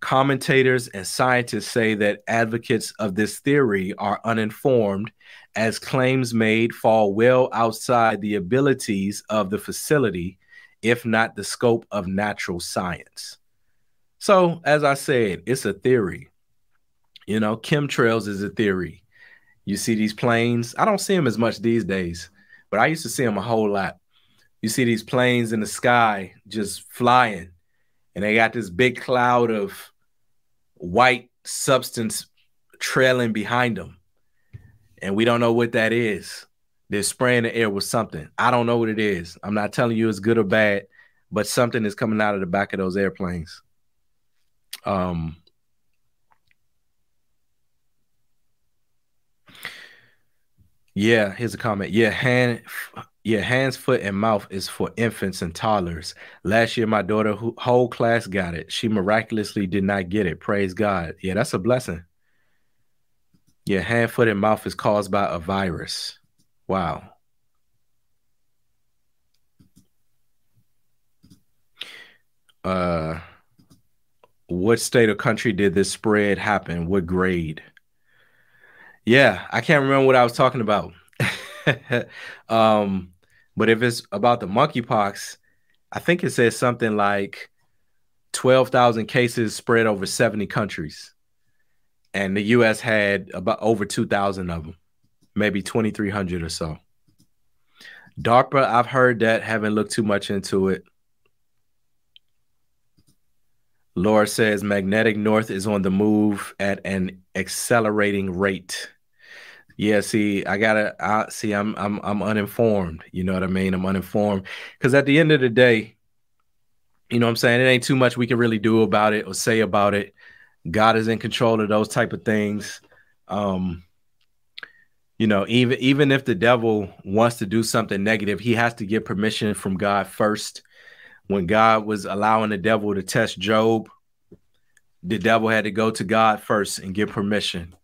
B: Commentators and scientists say that advocates of this theory are uninformed, as claims made fall well outside the abilities of the facility, if not the scope of natural science. So, as I said, it's a theory. You know, chemtrails is a theory. You see these planes, I don't see them as much these days but I used to see them a whole lot. you see these planes in the sky just flying, and they got this big cloud of white substance trailing behind them. And we don't know what that is. They're spraying the air with something. I don't know what it is. I'm not telling you it's good or bad, but something is coming out of the back of those airplanes. Um, yeah, here's a comment. Yeah, hand yeah, hands, foot, and mouth is for infants and toddlers. Last year, my daughter, who, whole class got it. She miraculously did not get it. Praise God. Yeah, that's a blessing. Yeah, hand, foot, and mouth is caused by a virus. Wow. Uh, what state or country did this spread happen? What grade? Yeah, I can't remember what I was talking about. um, but if it's about the monkeypox, I think it says something like 12,000 cases spread over 70 countries. And the US had about over 2,000 of them, maybe 2,300 or so. DARPA, I've heard that, haven't looked too much into it. Laura says magnetic north is on the move at an accelerating rate. Yeah, see, I gotta I see I'm I'm I'm uninformed. You know what I mean? I'm uninformed. Cause at the end of the day, you know what I'm saying? It ain't too much we can really do about it or say about it. God is in control of those type of things. Um, you know, even even if the devil wants to do something negative, he has to get permission from God first. When God was allowing the devil to test Job, the devil had to go to God first and get permission.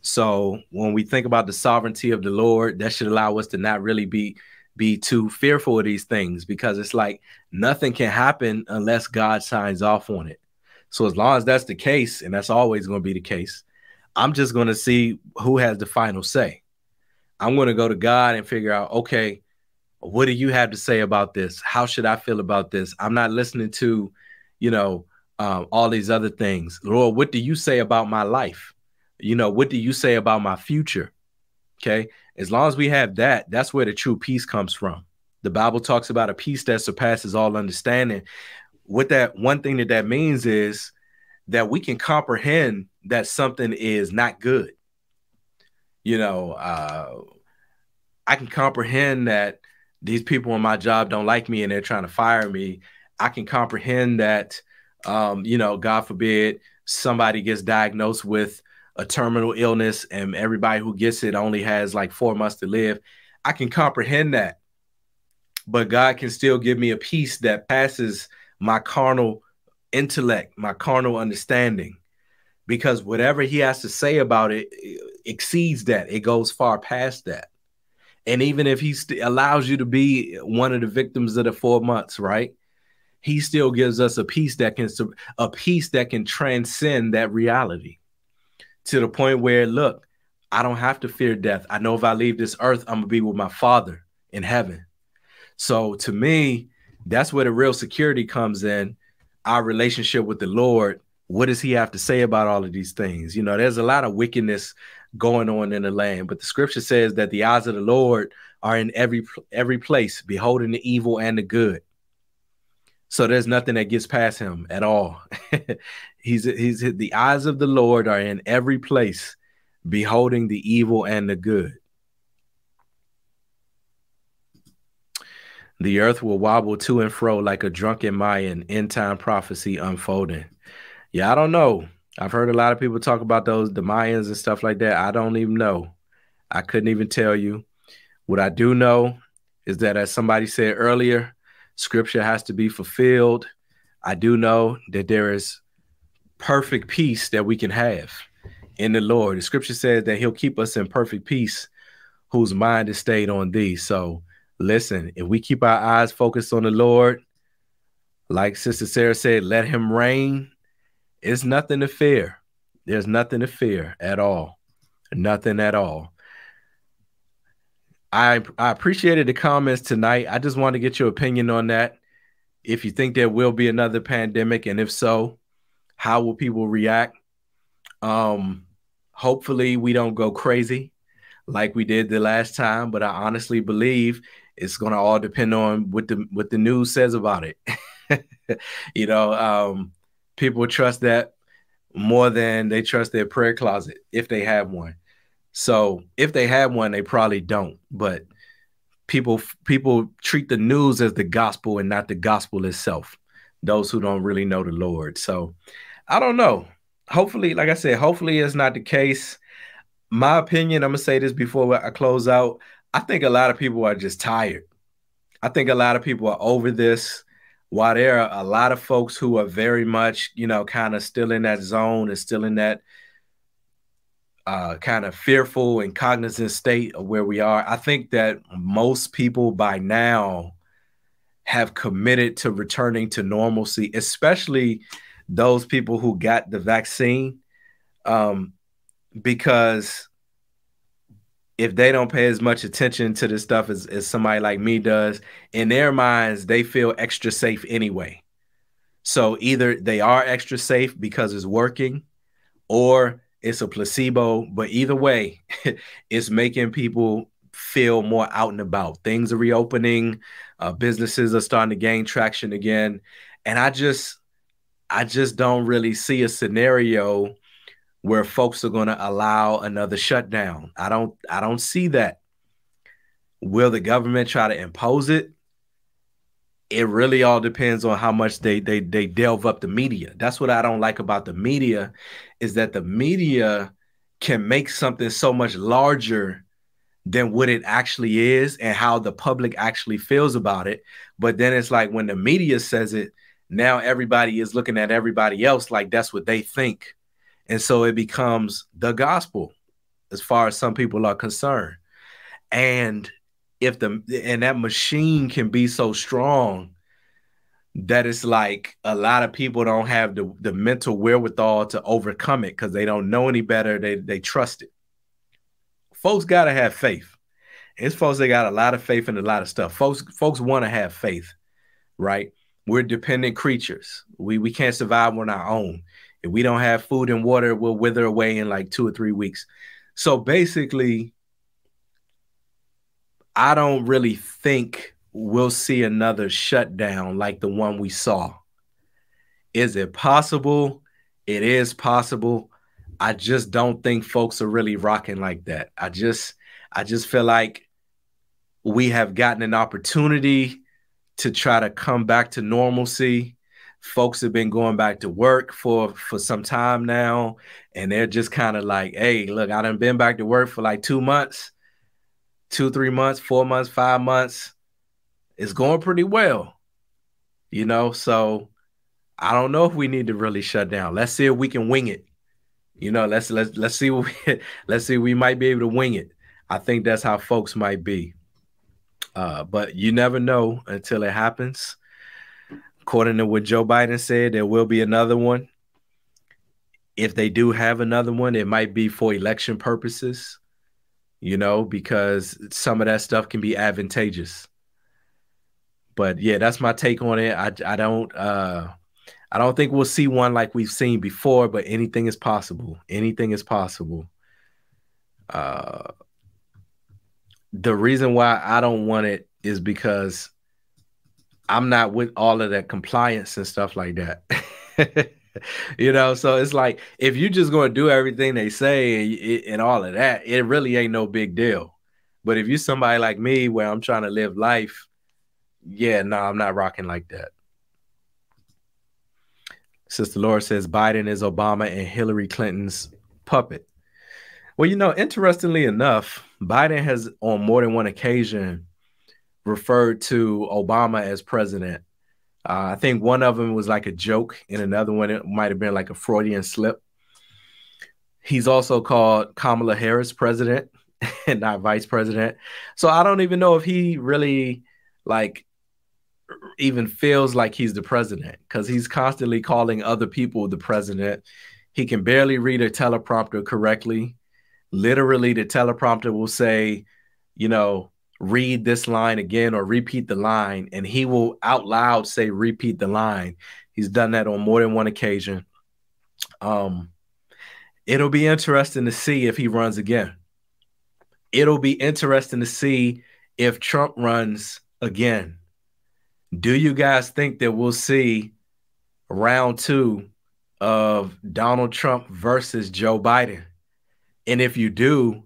B: So when we think about the sovereignty of the Lord, that should allow us to not really be be too fearful of these things because it's like nothing can happen unless God signs off on it. So as long as that's the case, and that's always going to be the case, I'm just going to see who has the final say. I'm going to go to God and figure out, okay, what do you have to say about this? How should I feel about this? I'm not listening to, you know, um, all these other things. Lord, what do you say about my life? you know, what do you say about my future? Okay. As long as we have that, that's where the true peace comes from. The Bible talks about a peace that surpasses all understanding. What that one thing that that means is that we can comprehend that something is not good. You know, uh, I can comprehend that these people in my job don't like me and they're trying to fire me. I can comprehend that, um, you know, God forbid somebody gets diagnosed with a terminal illness and everybody who gets it only has like four months to live. I can comprehend that. But God can still give me a peace that passes my carnal intellect, my carnal understanding. Because whatever he has to say about it exceeds that, it goes far past that. And even if he st- allows you to be one of the victims of the four months, right? He still gives us a peace that can a peace that can transcend that reality to the point where, look, I don't have to fear death. I know if I leave this earth, I'm gonna be with my father in heaven. So to me, that's where the real security comes in. Our relationship with the Lord. What does he have to say about all of these things? You know, there's a lot of wickedness going on in the land, but the scripture says that the eyes of the Lord are in every every place, beholding the evil and the good. So there's nothing that gets past him at all. he's he's the eyes of the Lord are in every place, beholding the evil and the good. The earth will wobble to and fro like a drunken Mayan, end time prophecy unfolding. Yeah, I don't know. I've heard a lot of people talk about those, the Mayans and stuff like that. I don't even know. I couldn't even tell you. What I do know is that, as somebody said earlier, scripture has to be fulfilled. I do know that there is perfect peace that we can have in the Lord. The scripture says that he'll keep us in perfect peace whose mind is stayed on thee. So listen, if we keep our eyes focused on the Lord, like Sister Sarah said, let him reign. It's nothing to fear. There's nothing to fear at all. Nothing at all. I I appreciated the comments tonight. I just want to get your opinion on that. If you think there will be another pandemic, and if so, how will people react? Um, hopefully we don't go crazy. like we did the last time, but I honestly believe it's to all depend on what the what the news says about it. you know, um, people trust that more than they trust their prayer closet if they have one. So if they have one, they probably don't. But people people treat the news as the gospel and not the gospel itself. Those who don't really know the Lord. So I don't know. Hopefully, like I said, hopefully it's not the case. My opinion, I'm gonna say this before I close out. I think a lot of people are just tired. I think a lot of people are over this. While there are a lot of folks who are very much, you know, kind of still in that zone and still in that uh, kind of fearful and cognizant state of where we are. I think that most people by now have committed to returning to normalcy, especially those people who got the vaccine. Um, because if they don't pay as much attention to this stuff as, as somebody like me does, in their minds, they feel extra safe anyway. So either they are extra safe because it's working, or it's a placebo, but either way, it's making people feel more out and about. Things are reopening, uh, businesses are starting to gain traction again, and I just, I just don't really see a scenario where folks are going to allow another shutdown. I don't, I don't see that. Will the government try to impose it? it really all depends on how much they they they delve up the media. That's what I don't like about the media is that the media can make something so much larger than what it actually is and how the public actually feels about it. But then it's like when the media says it, now everybody is looking at everybody else like that's what they think. And so it becomes the gospel as far as some people are concerned. And if the and that machine can be so strong that it's like a lot of people don't have the, the mental wherewithal to overcome it because they don't know any better. They they trust it. Folks gotta have faith. It's folks that got a lot of faith in a lot of stuff. Folks, folks want to have faith, right? We're dependent creatures. We we can't survive on our own. If we don't have food and water, we'll wither away in like two or three weeks. So basically, I don't really think we'll see another shutdown like the one we saw. Is it possible? It is possible. I just don't think folks are really rocking like that. I just I just feel like we have gotten an opportunity to try to come back to normalcy. Folks have been going back to work for for some time now, and they're just kind of like, "Hey, look, I done been back to work for like two months two, three months, four months, five months, it's going pretty well. You know, so I don't know if we need to really shut down. Let's see if we can wing it. You know, let's let's let's see what we, let's see we might be able to wing it. I think that's how folks might be. Uh, but you never know until it happens. According to what Joe Biden said, there will be another one. If they do have another one, it might be for election purposes you know, because some of that stuff can be advantageous. But yeah, that's my take on it. I I don't uh I don't think we'll see one like we've seen before, but anything is possible. Anything is possible. Uh the reason why I don't want it is because I'm not with all of that compliance and stuff like that. you know, so it's like if you're just going to do everything they say and, and all of that, it really ain't no big deal. But if you're somebody like me where I'm trying to live life, yeah, no, I'm not rocking like that. Sister Laura says Biden is Obama and Hillary Clinton's puppet. Well, you know, interestingly enough, Biden has on more than one occasion referred to Obama as president uh, I think one of them was like a joke, and another one it might have been like a Freudian slip. He's also called Kamala Harris president and not vice president. So I don't even know if he really like even feels like he's the president because he's constantly calling other people the president. He can barely read a teleprompter correctly. Literally, the teleprompter will say, you know, read this line again or repeat the line, and he will out loud say, repeat the line. He's done that on more than one occasion. Um, it'll be interesting to see if he runs again. it'll be interesting to see if Trump runs again. Do you guys think that we'll see round two of Donald Trump versus Joe Biden? And if you do,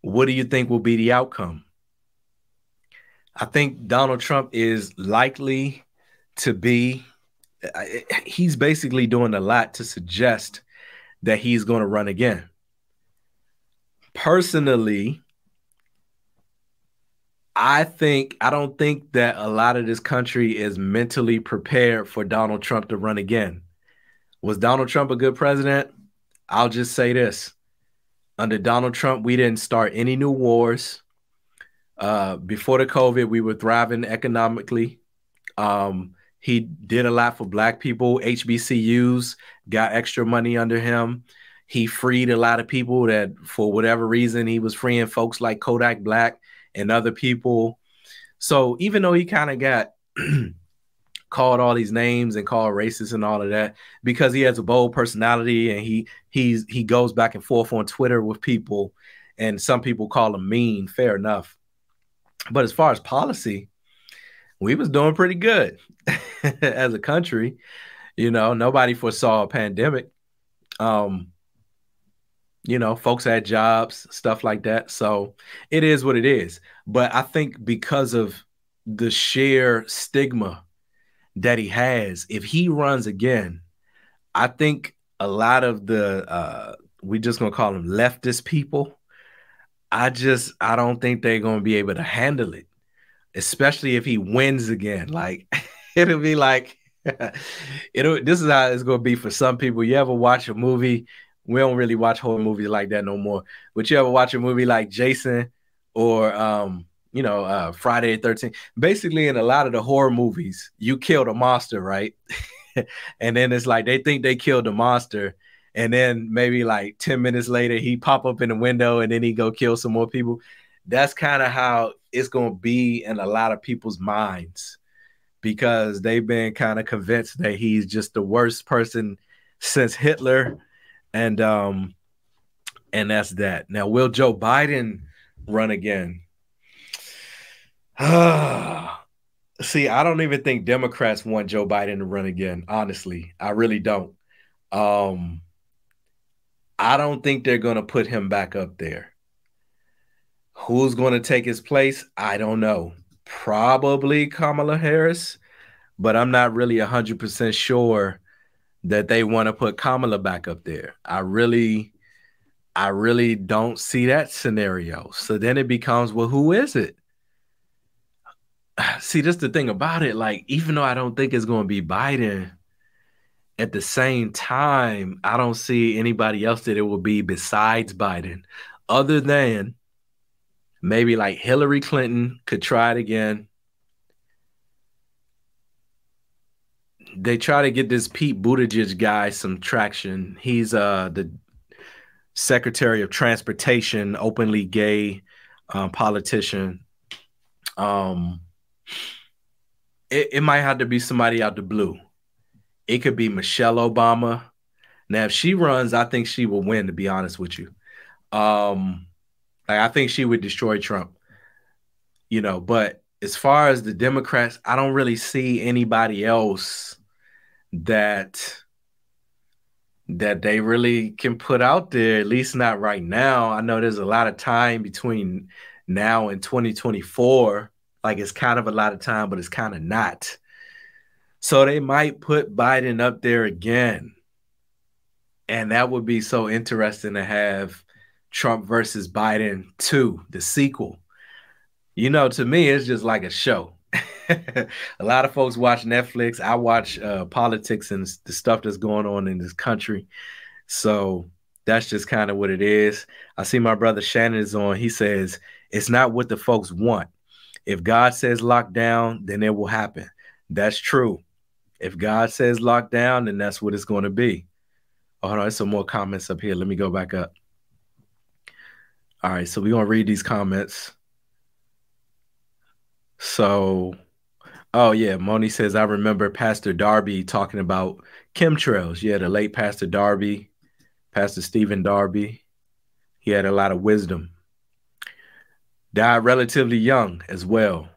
B: what do you think will be the outcome? I think Donald Trump is likely to be, he's basically doing a lot to suggest that he's going to run again. Personally, I think I don't think that a lot of this country is mentally prepared for Donald Trump to run again. Was Donald Trump a good president? I'll just say this. Under Donald Trump, we didn't start any new wars. Uh, before the COVID, we were thriving economically. Um, he did a lot for black people. HBCUs got extra money under him. He freed a lot of people that, for whatever reason, he was freeing folks like Kodak Black and other people. So even though he kind of got called all these names and called racist and all of that, because he has a bold personality and he he's he goes back and forth on Twitter with people, and some people call him mean. Fair enough. But as far as policy, we was doing pretty good as a country. You know, nobody foresaw a pandemic. Um, you know, folks had jobs, stuff like that. So it is what it is. But I think because of the sheer stigma that he has, if he runs again, I think a lot of the uh we just gonna call them leftist people. I just I don't think they're gonna be able to handle it, especially if he wins again. Like it'll be like it'll this is how it's gonna be for some people. You ever watch a movie we don't really watch horror movies like that no more. But you ever watch a movie like Jason or um, you know, uh, Friday the 13th? Basically, in a lot of the horror movies, you kill the monster, right? and then it's like they think they killed the monster, and then maybe like 10 minutes later he pop up in the window and then he go kill some more people. That's kind of how it's gonna be in a lot of people's minds because they've been kind of convinced that he's just the worst person since Hitler and um and that's that. Now, will Joe Biden run again? See, I don't even think Democrats want Joe Biden to run again. Honestly, I really don't. Um, I don't think they're going to put him back up there. Who's going to take his place? I don't know. Probably Kamala Harris, but I'm not really 100% sure that they want to put Kamala back up there. I really, I really don't see that scenario. So then it becomes, well, who is it? See, that's the thing about it. Like, even though I don't think it's going to be Biden, at the same time, I don't see anybody else that it will be besides Biden, other than maybe like Hillary Clinton could try it again. they try to get this Pete Buttigieg guy some traction. He's uh the Secretary of Transportation, openly gay um, politician. Um, it, it might have to be somebody out the blue. It could be Michelle Obama. Now, if she runs, I think she will win. To be honest with you, um, like I think she would destroy Trump. You know, but as far as the Democrats, I don't really see anybody else that that they really can put out there, at least not right now. I know there's a lot of time between now and 2024. Like it's kind of a lot of time, but it's kind of not. So they might put Biden up there again. And that would be so interesting to have Trump versus Biden 2, the sequel. You know, to me, it's just like a show. a lot of folks watch Netflix. I watch uh, politics and the stuff that's going on in this country. So that's just kind of what it is. I see my brother Shannon is on. He says it's not what the folks want. If God says lockdown, then it will happen. That's true. If God says lockdown, then that's what it's going to be. Oh, hold on, there's some more comments up here. Let me go back up. All right, so we're gonna read these comments. So, oh yeah, Moni says I remember Pastor Darby talking about chemtrails. Yeah, the late Pastor Darby, Pastor Stephen Darby. He had a lot of wisdom. died relatively young as well.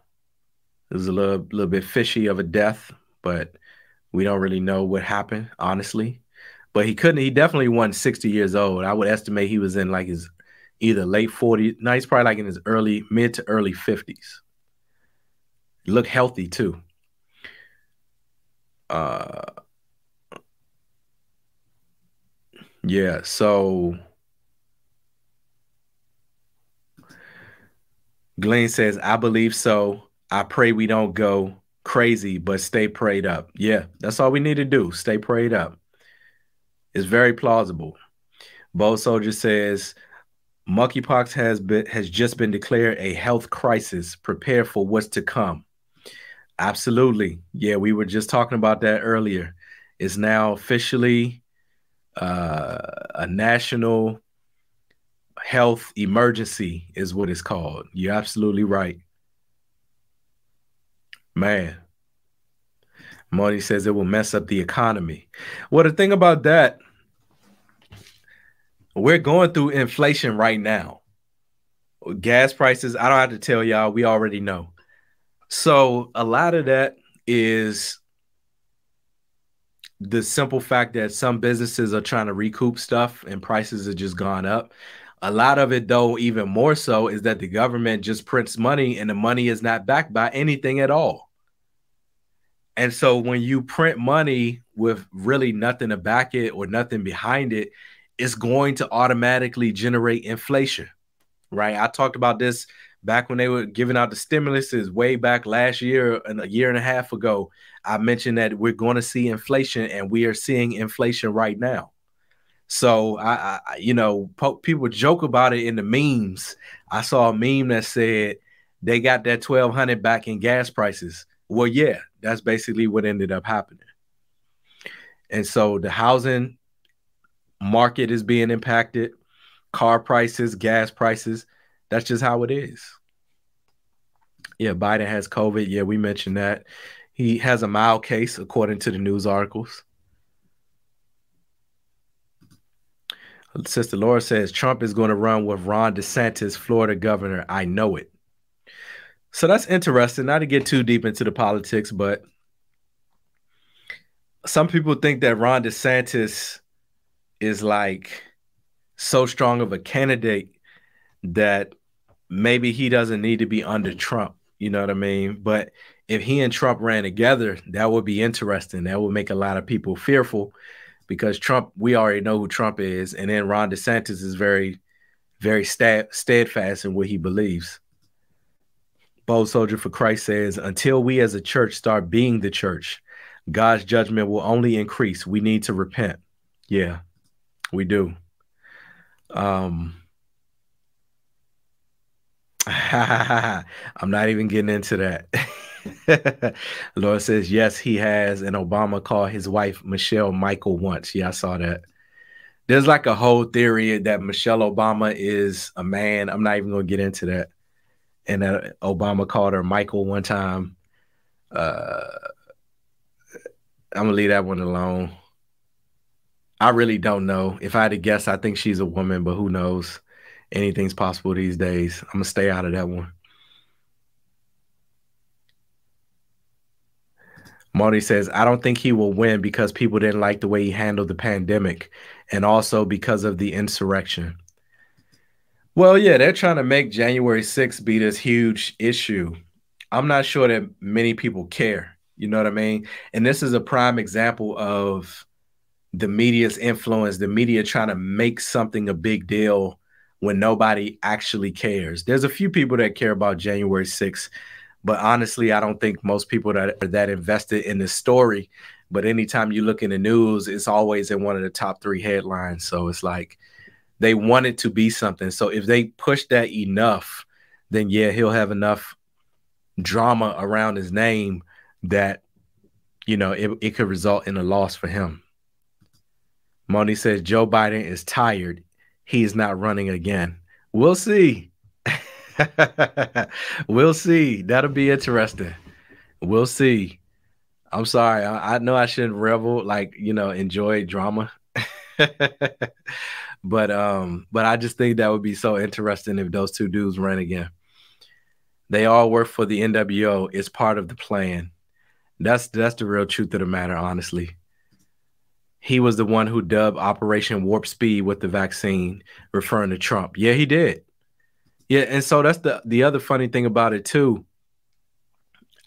B: It was a little little bit fishy of a death, but we don't really know what happened, honestly. But he couldn't. He definitely won 60 years old. I would estimate he was in like his either late 40s. No, he's probably like in his early mid to early 50s. Look healthy too. Uh, yeah. So Glenn says, I believe so. I pray we don't go crazy, but stay prayed up. Yeah, that's all we need to do. Stay prayed up. It's very plausible. Bold Soldier says, monkeypox has been has just been declared a health crisis. Prepare for what's to come. Absolutely. Yeah, we were just talking about that earlier. It's now officially uh, a national health emergency, is what it's called. You're absolutely right. Man. Moni says it will mess up the economy. Well, the thing about that, we're going through inflation right now. Gas prices, I don't have to tell y'all, we already know. So a lot of that is the simple fact that some businesses are trying to recoup stuff and prices have just gone up. A lot of it, though, even more so, is that the government just prints money and the money is not backed by anything at all. And so when you print money with really nothing to back it or nothing behind it, it's going to automatically generate inflation, right? I talked about this back when they were giving out the stimuluses way back last year and a year and a half ago. I mentioned that we're going to see inflation, and we are seeing inflation right now. So I, I you know, po- people joke about it in the memes. I saw a meme that said they got that twelve hundred back in gas prices. Well, yeah, that's basically what ended up happening. And so the housing market is being impacted, car prices, gas prices. That's just how it is. Yeah, Biden has COVID. Yeah, we mentioned that. He has a mild case, according to the news articles. Sister Laura says Trump is going to run with Ron DeSantis, Florida governor. I know it. So that's interesting. Not to get too deep into the politics, but some people think that Ron DeSantis is like so strong of a candidate that maybe he doesn't need to be under Trump. You know what I mean? But if he and Trump ran together, that would be interesting. That would make a lot of people fearful because Trump, we already know who Trump is. And then Ron DeSantis is very, very steadfast in what he believes. Bold Soldier for Christ says, until we as a church start being the church, God's judgment will only increase. We need to repent. Yeah, we do. Um, I'm not even getting into that. Laura says, yes, he has. And Obama called his wife Michelle Michael once. Yeah, I saw that. There's like a whole theory that Michelle Obama is a man. I'm not even going to get into that and that Obama called her Michael one time. Uh, I'm gonna leave that one alone. I really don't know. If I had to guess, I think she's a woman, but who knows? Anything's possible these days. I'm gonna stay out of that one. Marty says, I don't think he will win because people didn't like the way he handled the pandemic and also because of the insurrection. Well, yeah, they're trying to make January 6th be this huge issue. I'm not sure that many people care. You know what I mean? And this is a prime example of the media's influence, the media trying to make something a big deal when nobody actually cares. There's a few people that care about January 6th, but honestly, I don't think most people that are that invested in this story. But anytime you look in the news, it's always in one of the top three headlines. So it's like, they want it to be something. So if they push that enough, then yeah, he'll have enough drama around his name that you know it, it could result in a loss for him. Moni says Joe Biden is tired. He's not running again. We'll see. we'll see. That'll be interesting. We'll see. I'm sorry. I, I know I shouldn't revel, like, you know, enjoy drama. But um, but I just think that would be so interesting if those two dudes ran again. They all work for the NWO. It's part of the plan. That's that's the real truth of the matter, honestly. He was the one who dubbed Operation Warp Speed with the vaccine, referring to Trump. Yeah, he did. Yeah, and so that's the the other funny thing about it too.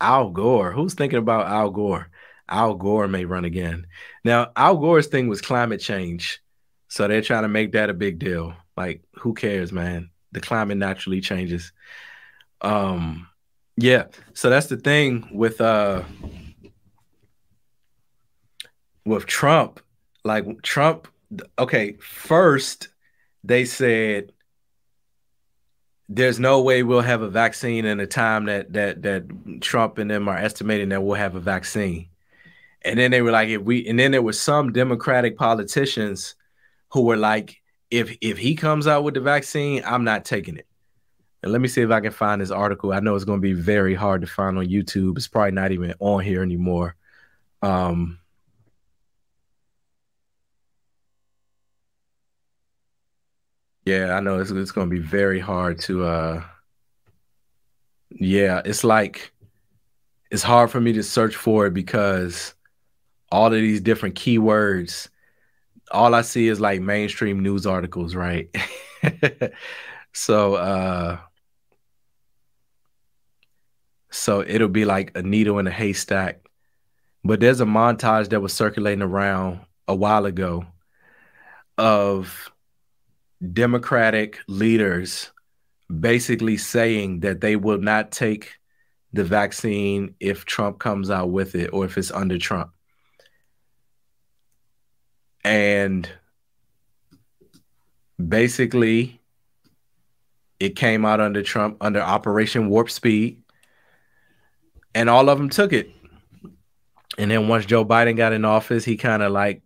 B: Al Gore. Who's thinking about Al Gore? Al Gore may run again. Now, Al Gore's thing was climate change. So they're trying to make that a big deal. Like, who cares, man? The climate naturally changes. Um, yeah. So that's the thing with uh with Trump. Like Trump, okay, first they said there's no way we'll have a vaccine in the time that that that Trump and them are estimating that we'll have a vaccine. And then they were like, if we and then there was some Democratic politicians who were like, if if he comes out with the vaccine, I'm not taking it. And let me see if I can find this article. I know it's going to be very hard to find on YouTube. It's probably not even on here anymore. Um, yeah, I know it's, it's going to be very hard to. Uh, yeah, it's like it's hard for me to search for it because all of these different keywords all I see is like mainstream news articles, right? so uh so it'll be like a needle in a haystack. But there's a montage that was circulating around a while ago of Democratic leaders basically saying that they will not take the vaccine if Trump comes out with it or if it's under Trump and basically it came out under Trump under Operation Warp Speed, and all of them took it. And then once Joe Biden got in office, he kind of like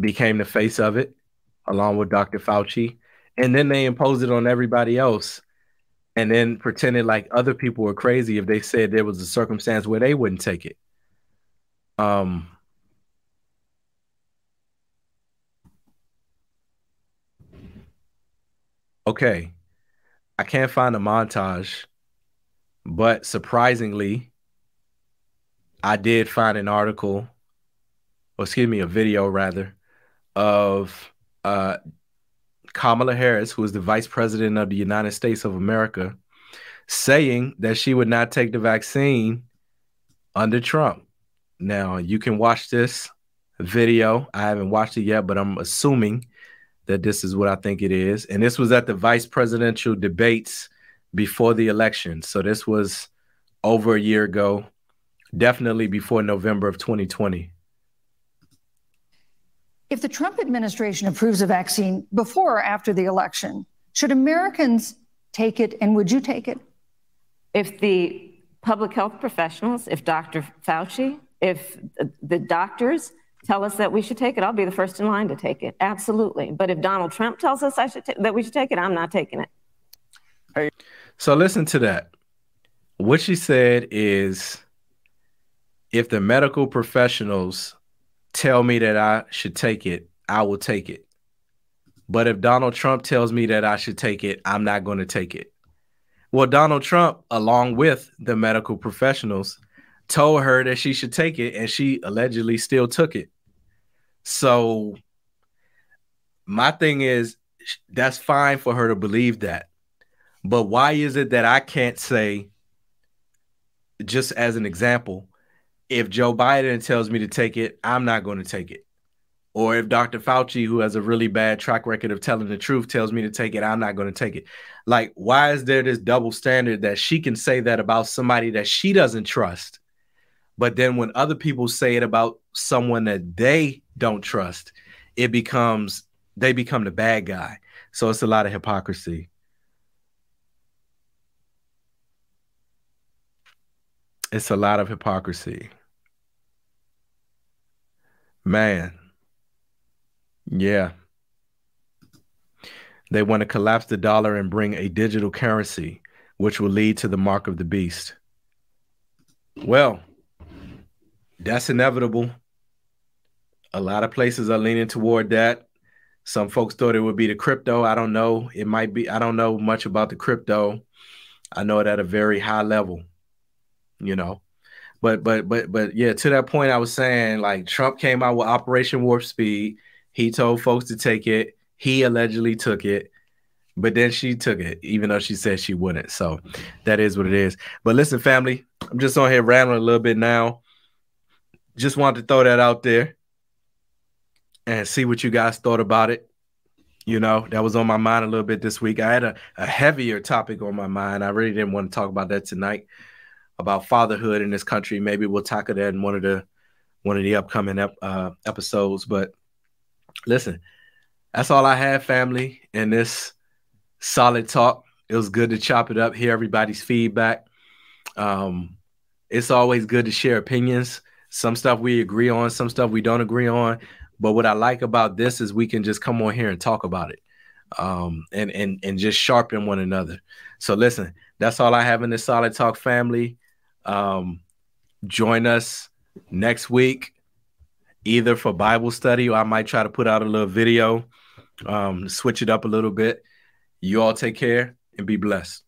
B: became the face of it, along with Dr. Fauci. And then they imposed it on everybody else, and then pretended like other people were crazy if they said there was a circumstance where they wouldn't take it. Um, Okay. I can't find a montage, but surprisingly, I did find an article, or excuse me, a video rather, of uh, Kamala Harris, who is the vice president of the United States of America, saying that she would not take the vaccine under Trump. Now, you can watch this video. I haven't watched it yet, but I'm assuming that this is what I think it is. And this was at the vice presidential debates before the election. So this was over a year ago, definitely before November of 2020.
D: If the Trump administration approves a vaccine before or after the election, should Americans take it and would you take it?
E: If the public health professionals, if Dr. Fauci, if the doctors tell us that we should take it, I'll be the first in line to take it. Absolutely. But if Donald Trump tells us I should t- that we should take it, I'm not taking it.
B: Hey. So listen to that. What she said is if the medical professionals tell me that I should take it, I will take it. But if Donald Trump tells me that I should take it, I'm not going to take it. Well, Donald Trump, along with the medical professionals, told her that she should take it, and she allegedly still took it. So, my thing is, that's fine for her to believe that. But why is it that I can't say, just as an example, if Joe Biden tells me to take it, I'm not going to take it. Or if Dr. Fauci, who has a really bad track record of telling the truth, tells me to take it, I'm not going to take it. Like, why is there this double standard that she can say that about somebody that she doesn't trust? But then when other people say it about someone that they don't trust, it becomes they become the bad guy. So it's a lot of hypocrisy. It's a lot of hypocrisy. Man. Yeah. They want to collapse the dollar and bring a digital currency, which will lead to the mark of the beast. Well, that's inevitable. A lot of places are leaning toward that. Some folks thought it would be the crypto. I don't know. It might be. I don't know much about the crypto.
F: I know it at a very high level, you know. But but but but yeah, to that point, I was saying like Trump came out with Operation Warp Speed. He told folks to take it. He allegedly took it, but then she took it, even though she said she wouldn't. So that is what it is. But listen, family, I'm just on here rambling a little bit now. Just wanted to throw that out there and see what you guys thought about it. You know, that was on my mind a little bit this week. I had a, a heavier topic on my mind. I really didn't want to talk about that tonight about fatherhood in this country. Maybe we'll tackle that in one of the one of the upcoming ep, uh, episodes. But listen, that's all I have, family, in this solid talk. It was good to chop it up, hear everybody's feedback. Um, it's always good to share opinions. Some stuff we agree on, some stuff we don't agree on. But what I like about this is we can just come on here and talk about it, um, and and and just sharpen one another. So listen, that's all I have in this solid talk family. Um, join us next week, either for Bible study or I might try to put out a little video, um, switch it up a little bit. You all take care and be blessed.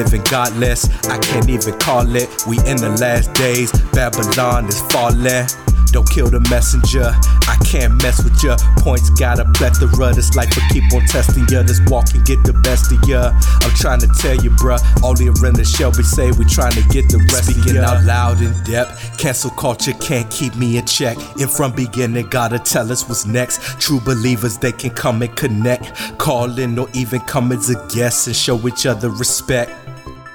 B: living godless, I can't even call it. We in the last days, Babylon is falling. Don't kill the messenger. I can't mess with ya. Points got a plethora. This life will keep on testing ya. This walk can get the best of ya. I'm trying to tell you, bruh. All the arena Shelby say we trying to get the rest Speaking of ya. out loud in depth. Cancel culture can't keep me in check. And from beginning, gotta tell us what's next. True believers, they can come and connect. Call in or even come as a guest and show each other respect.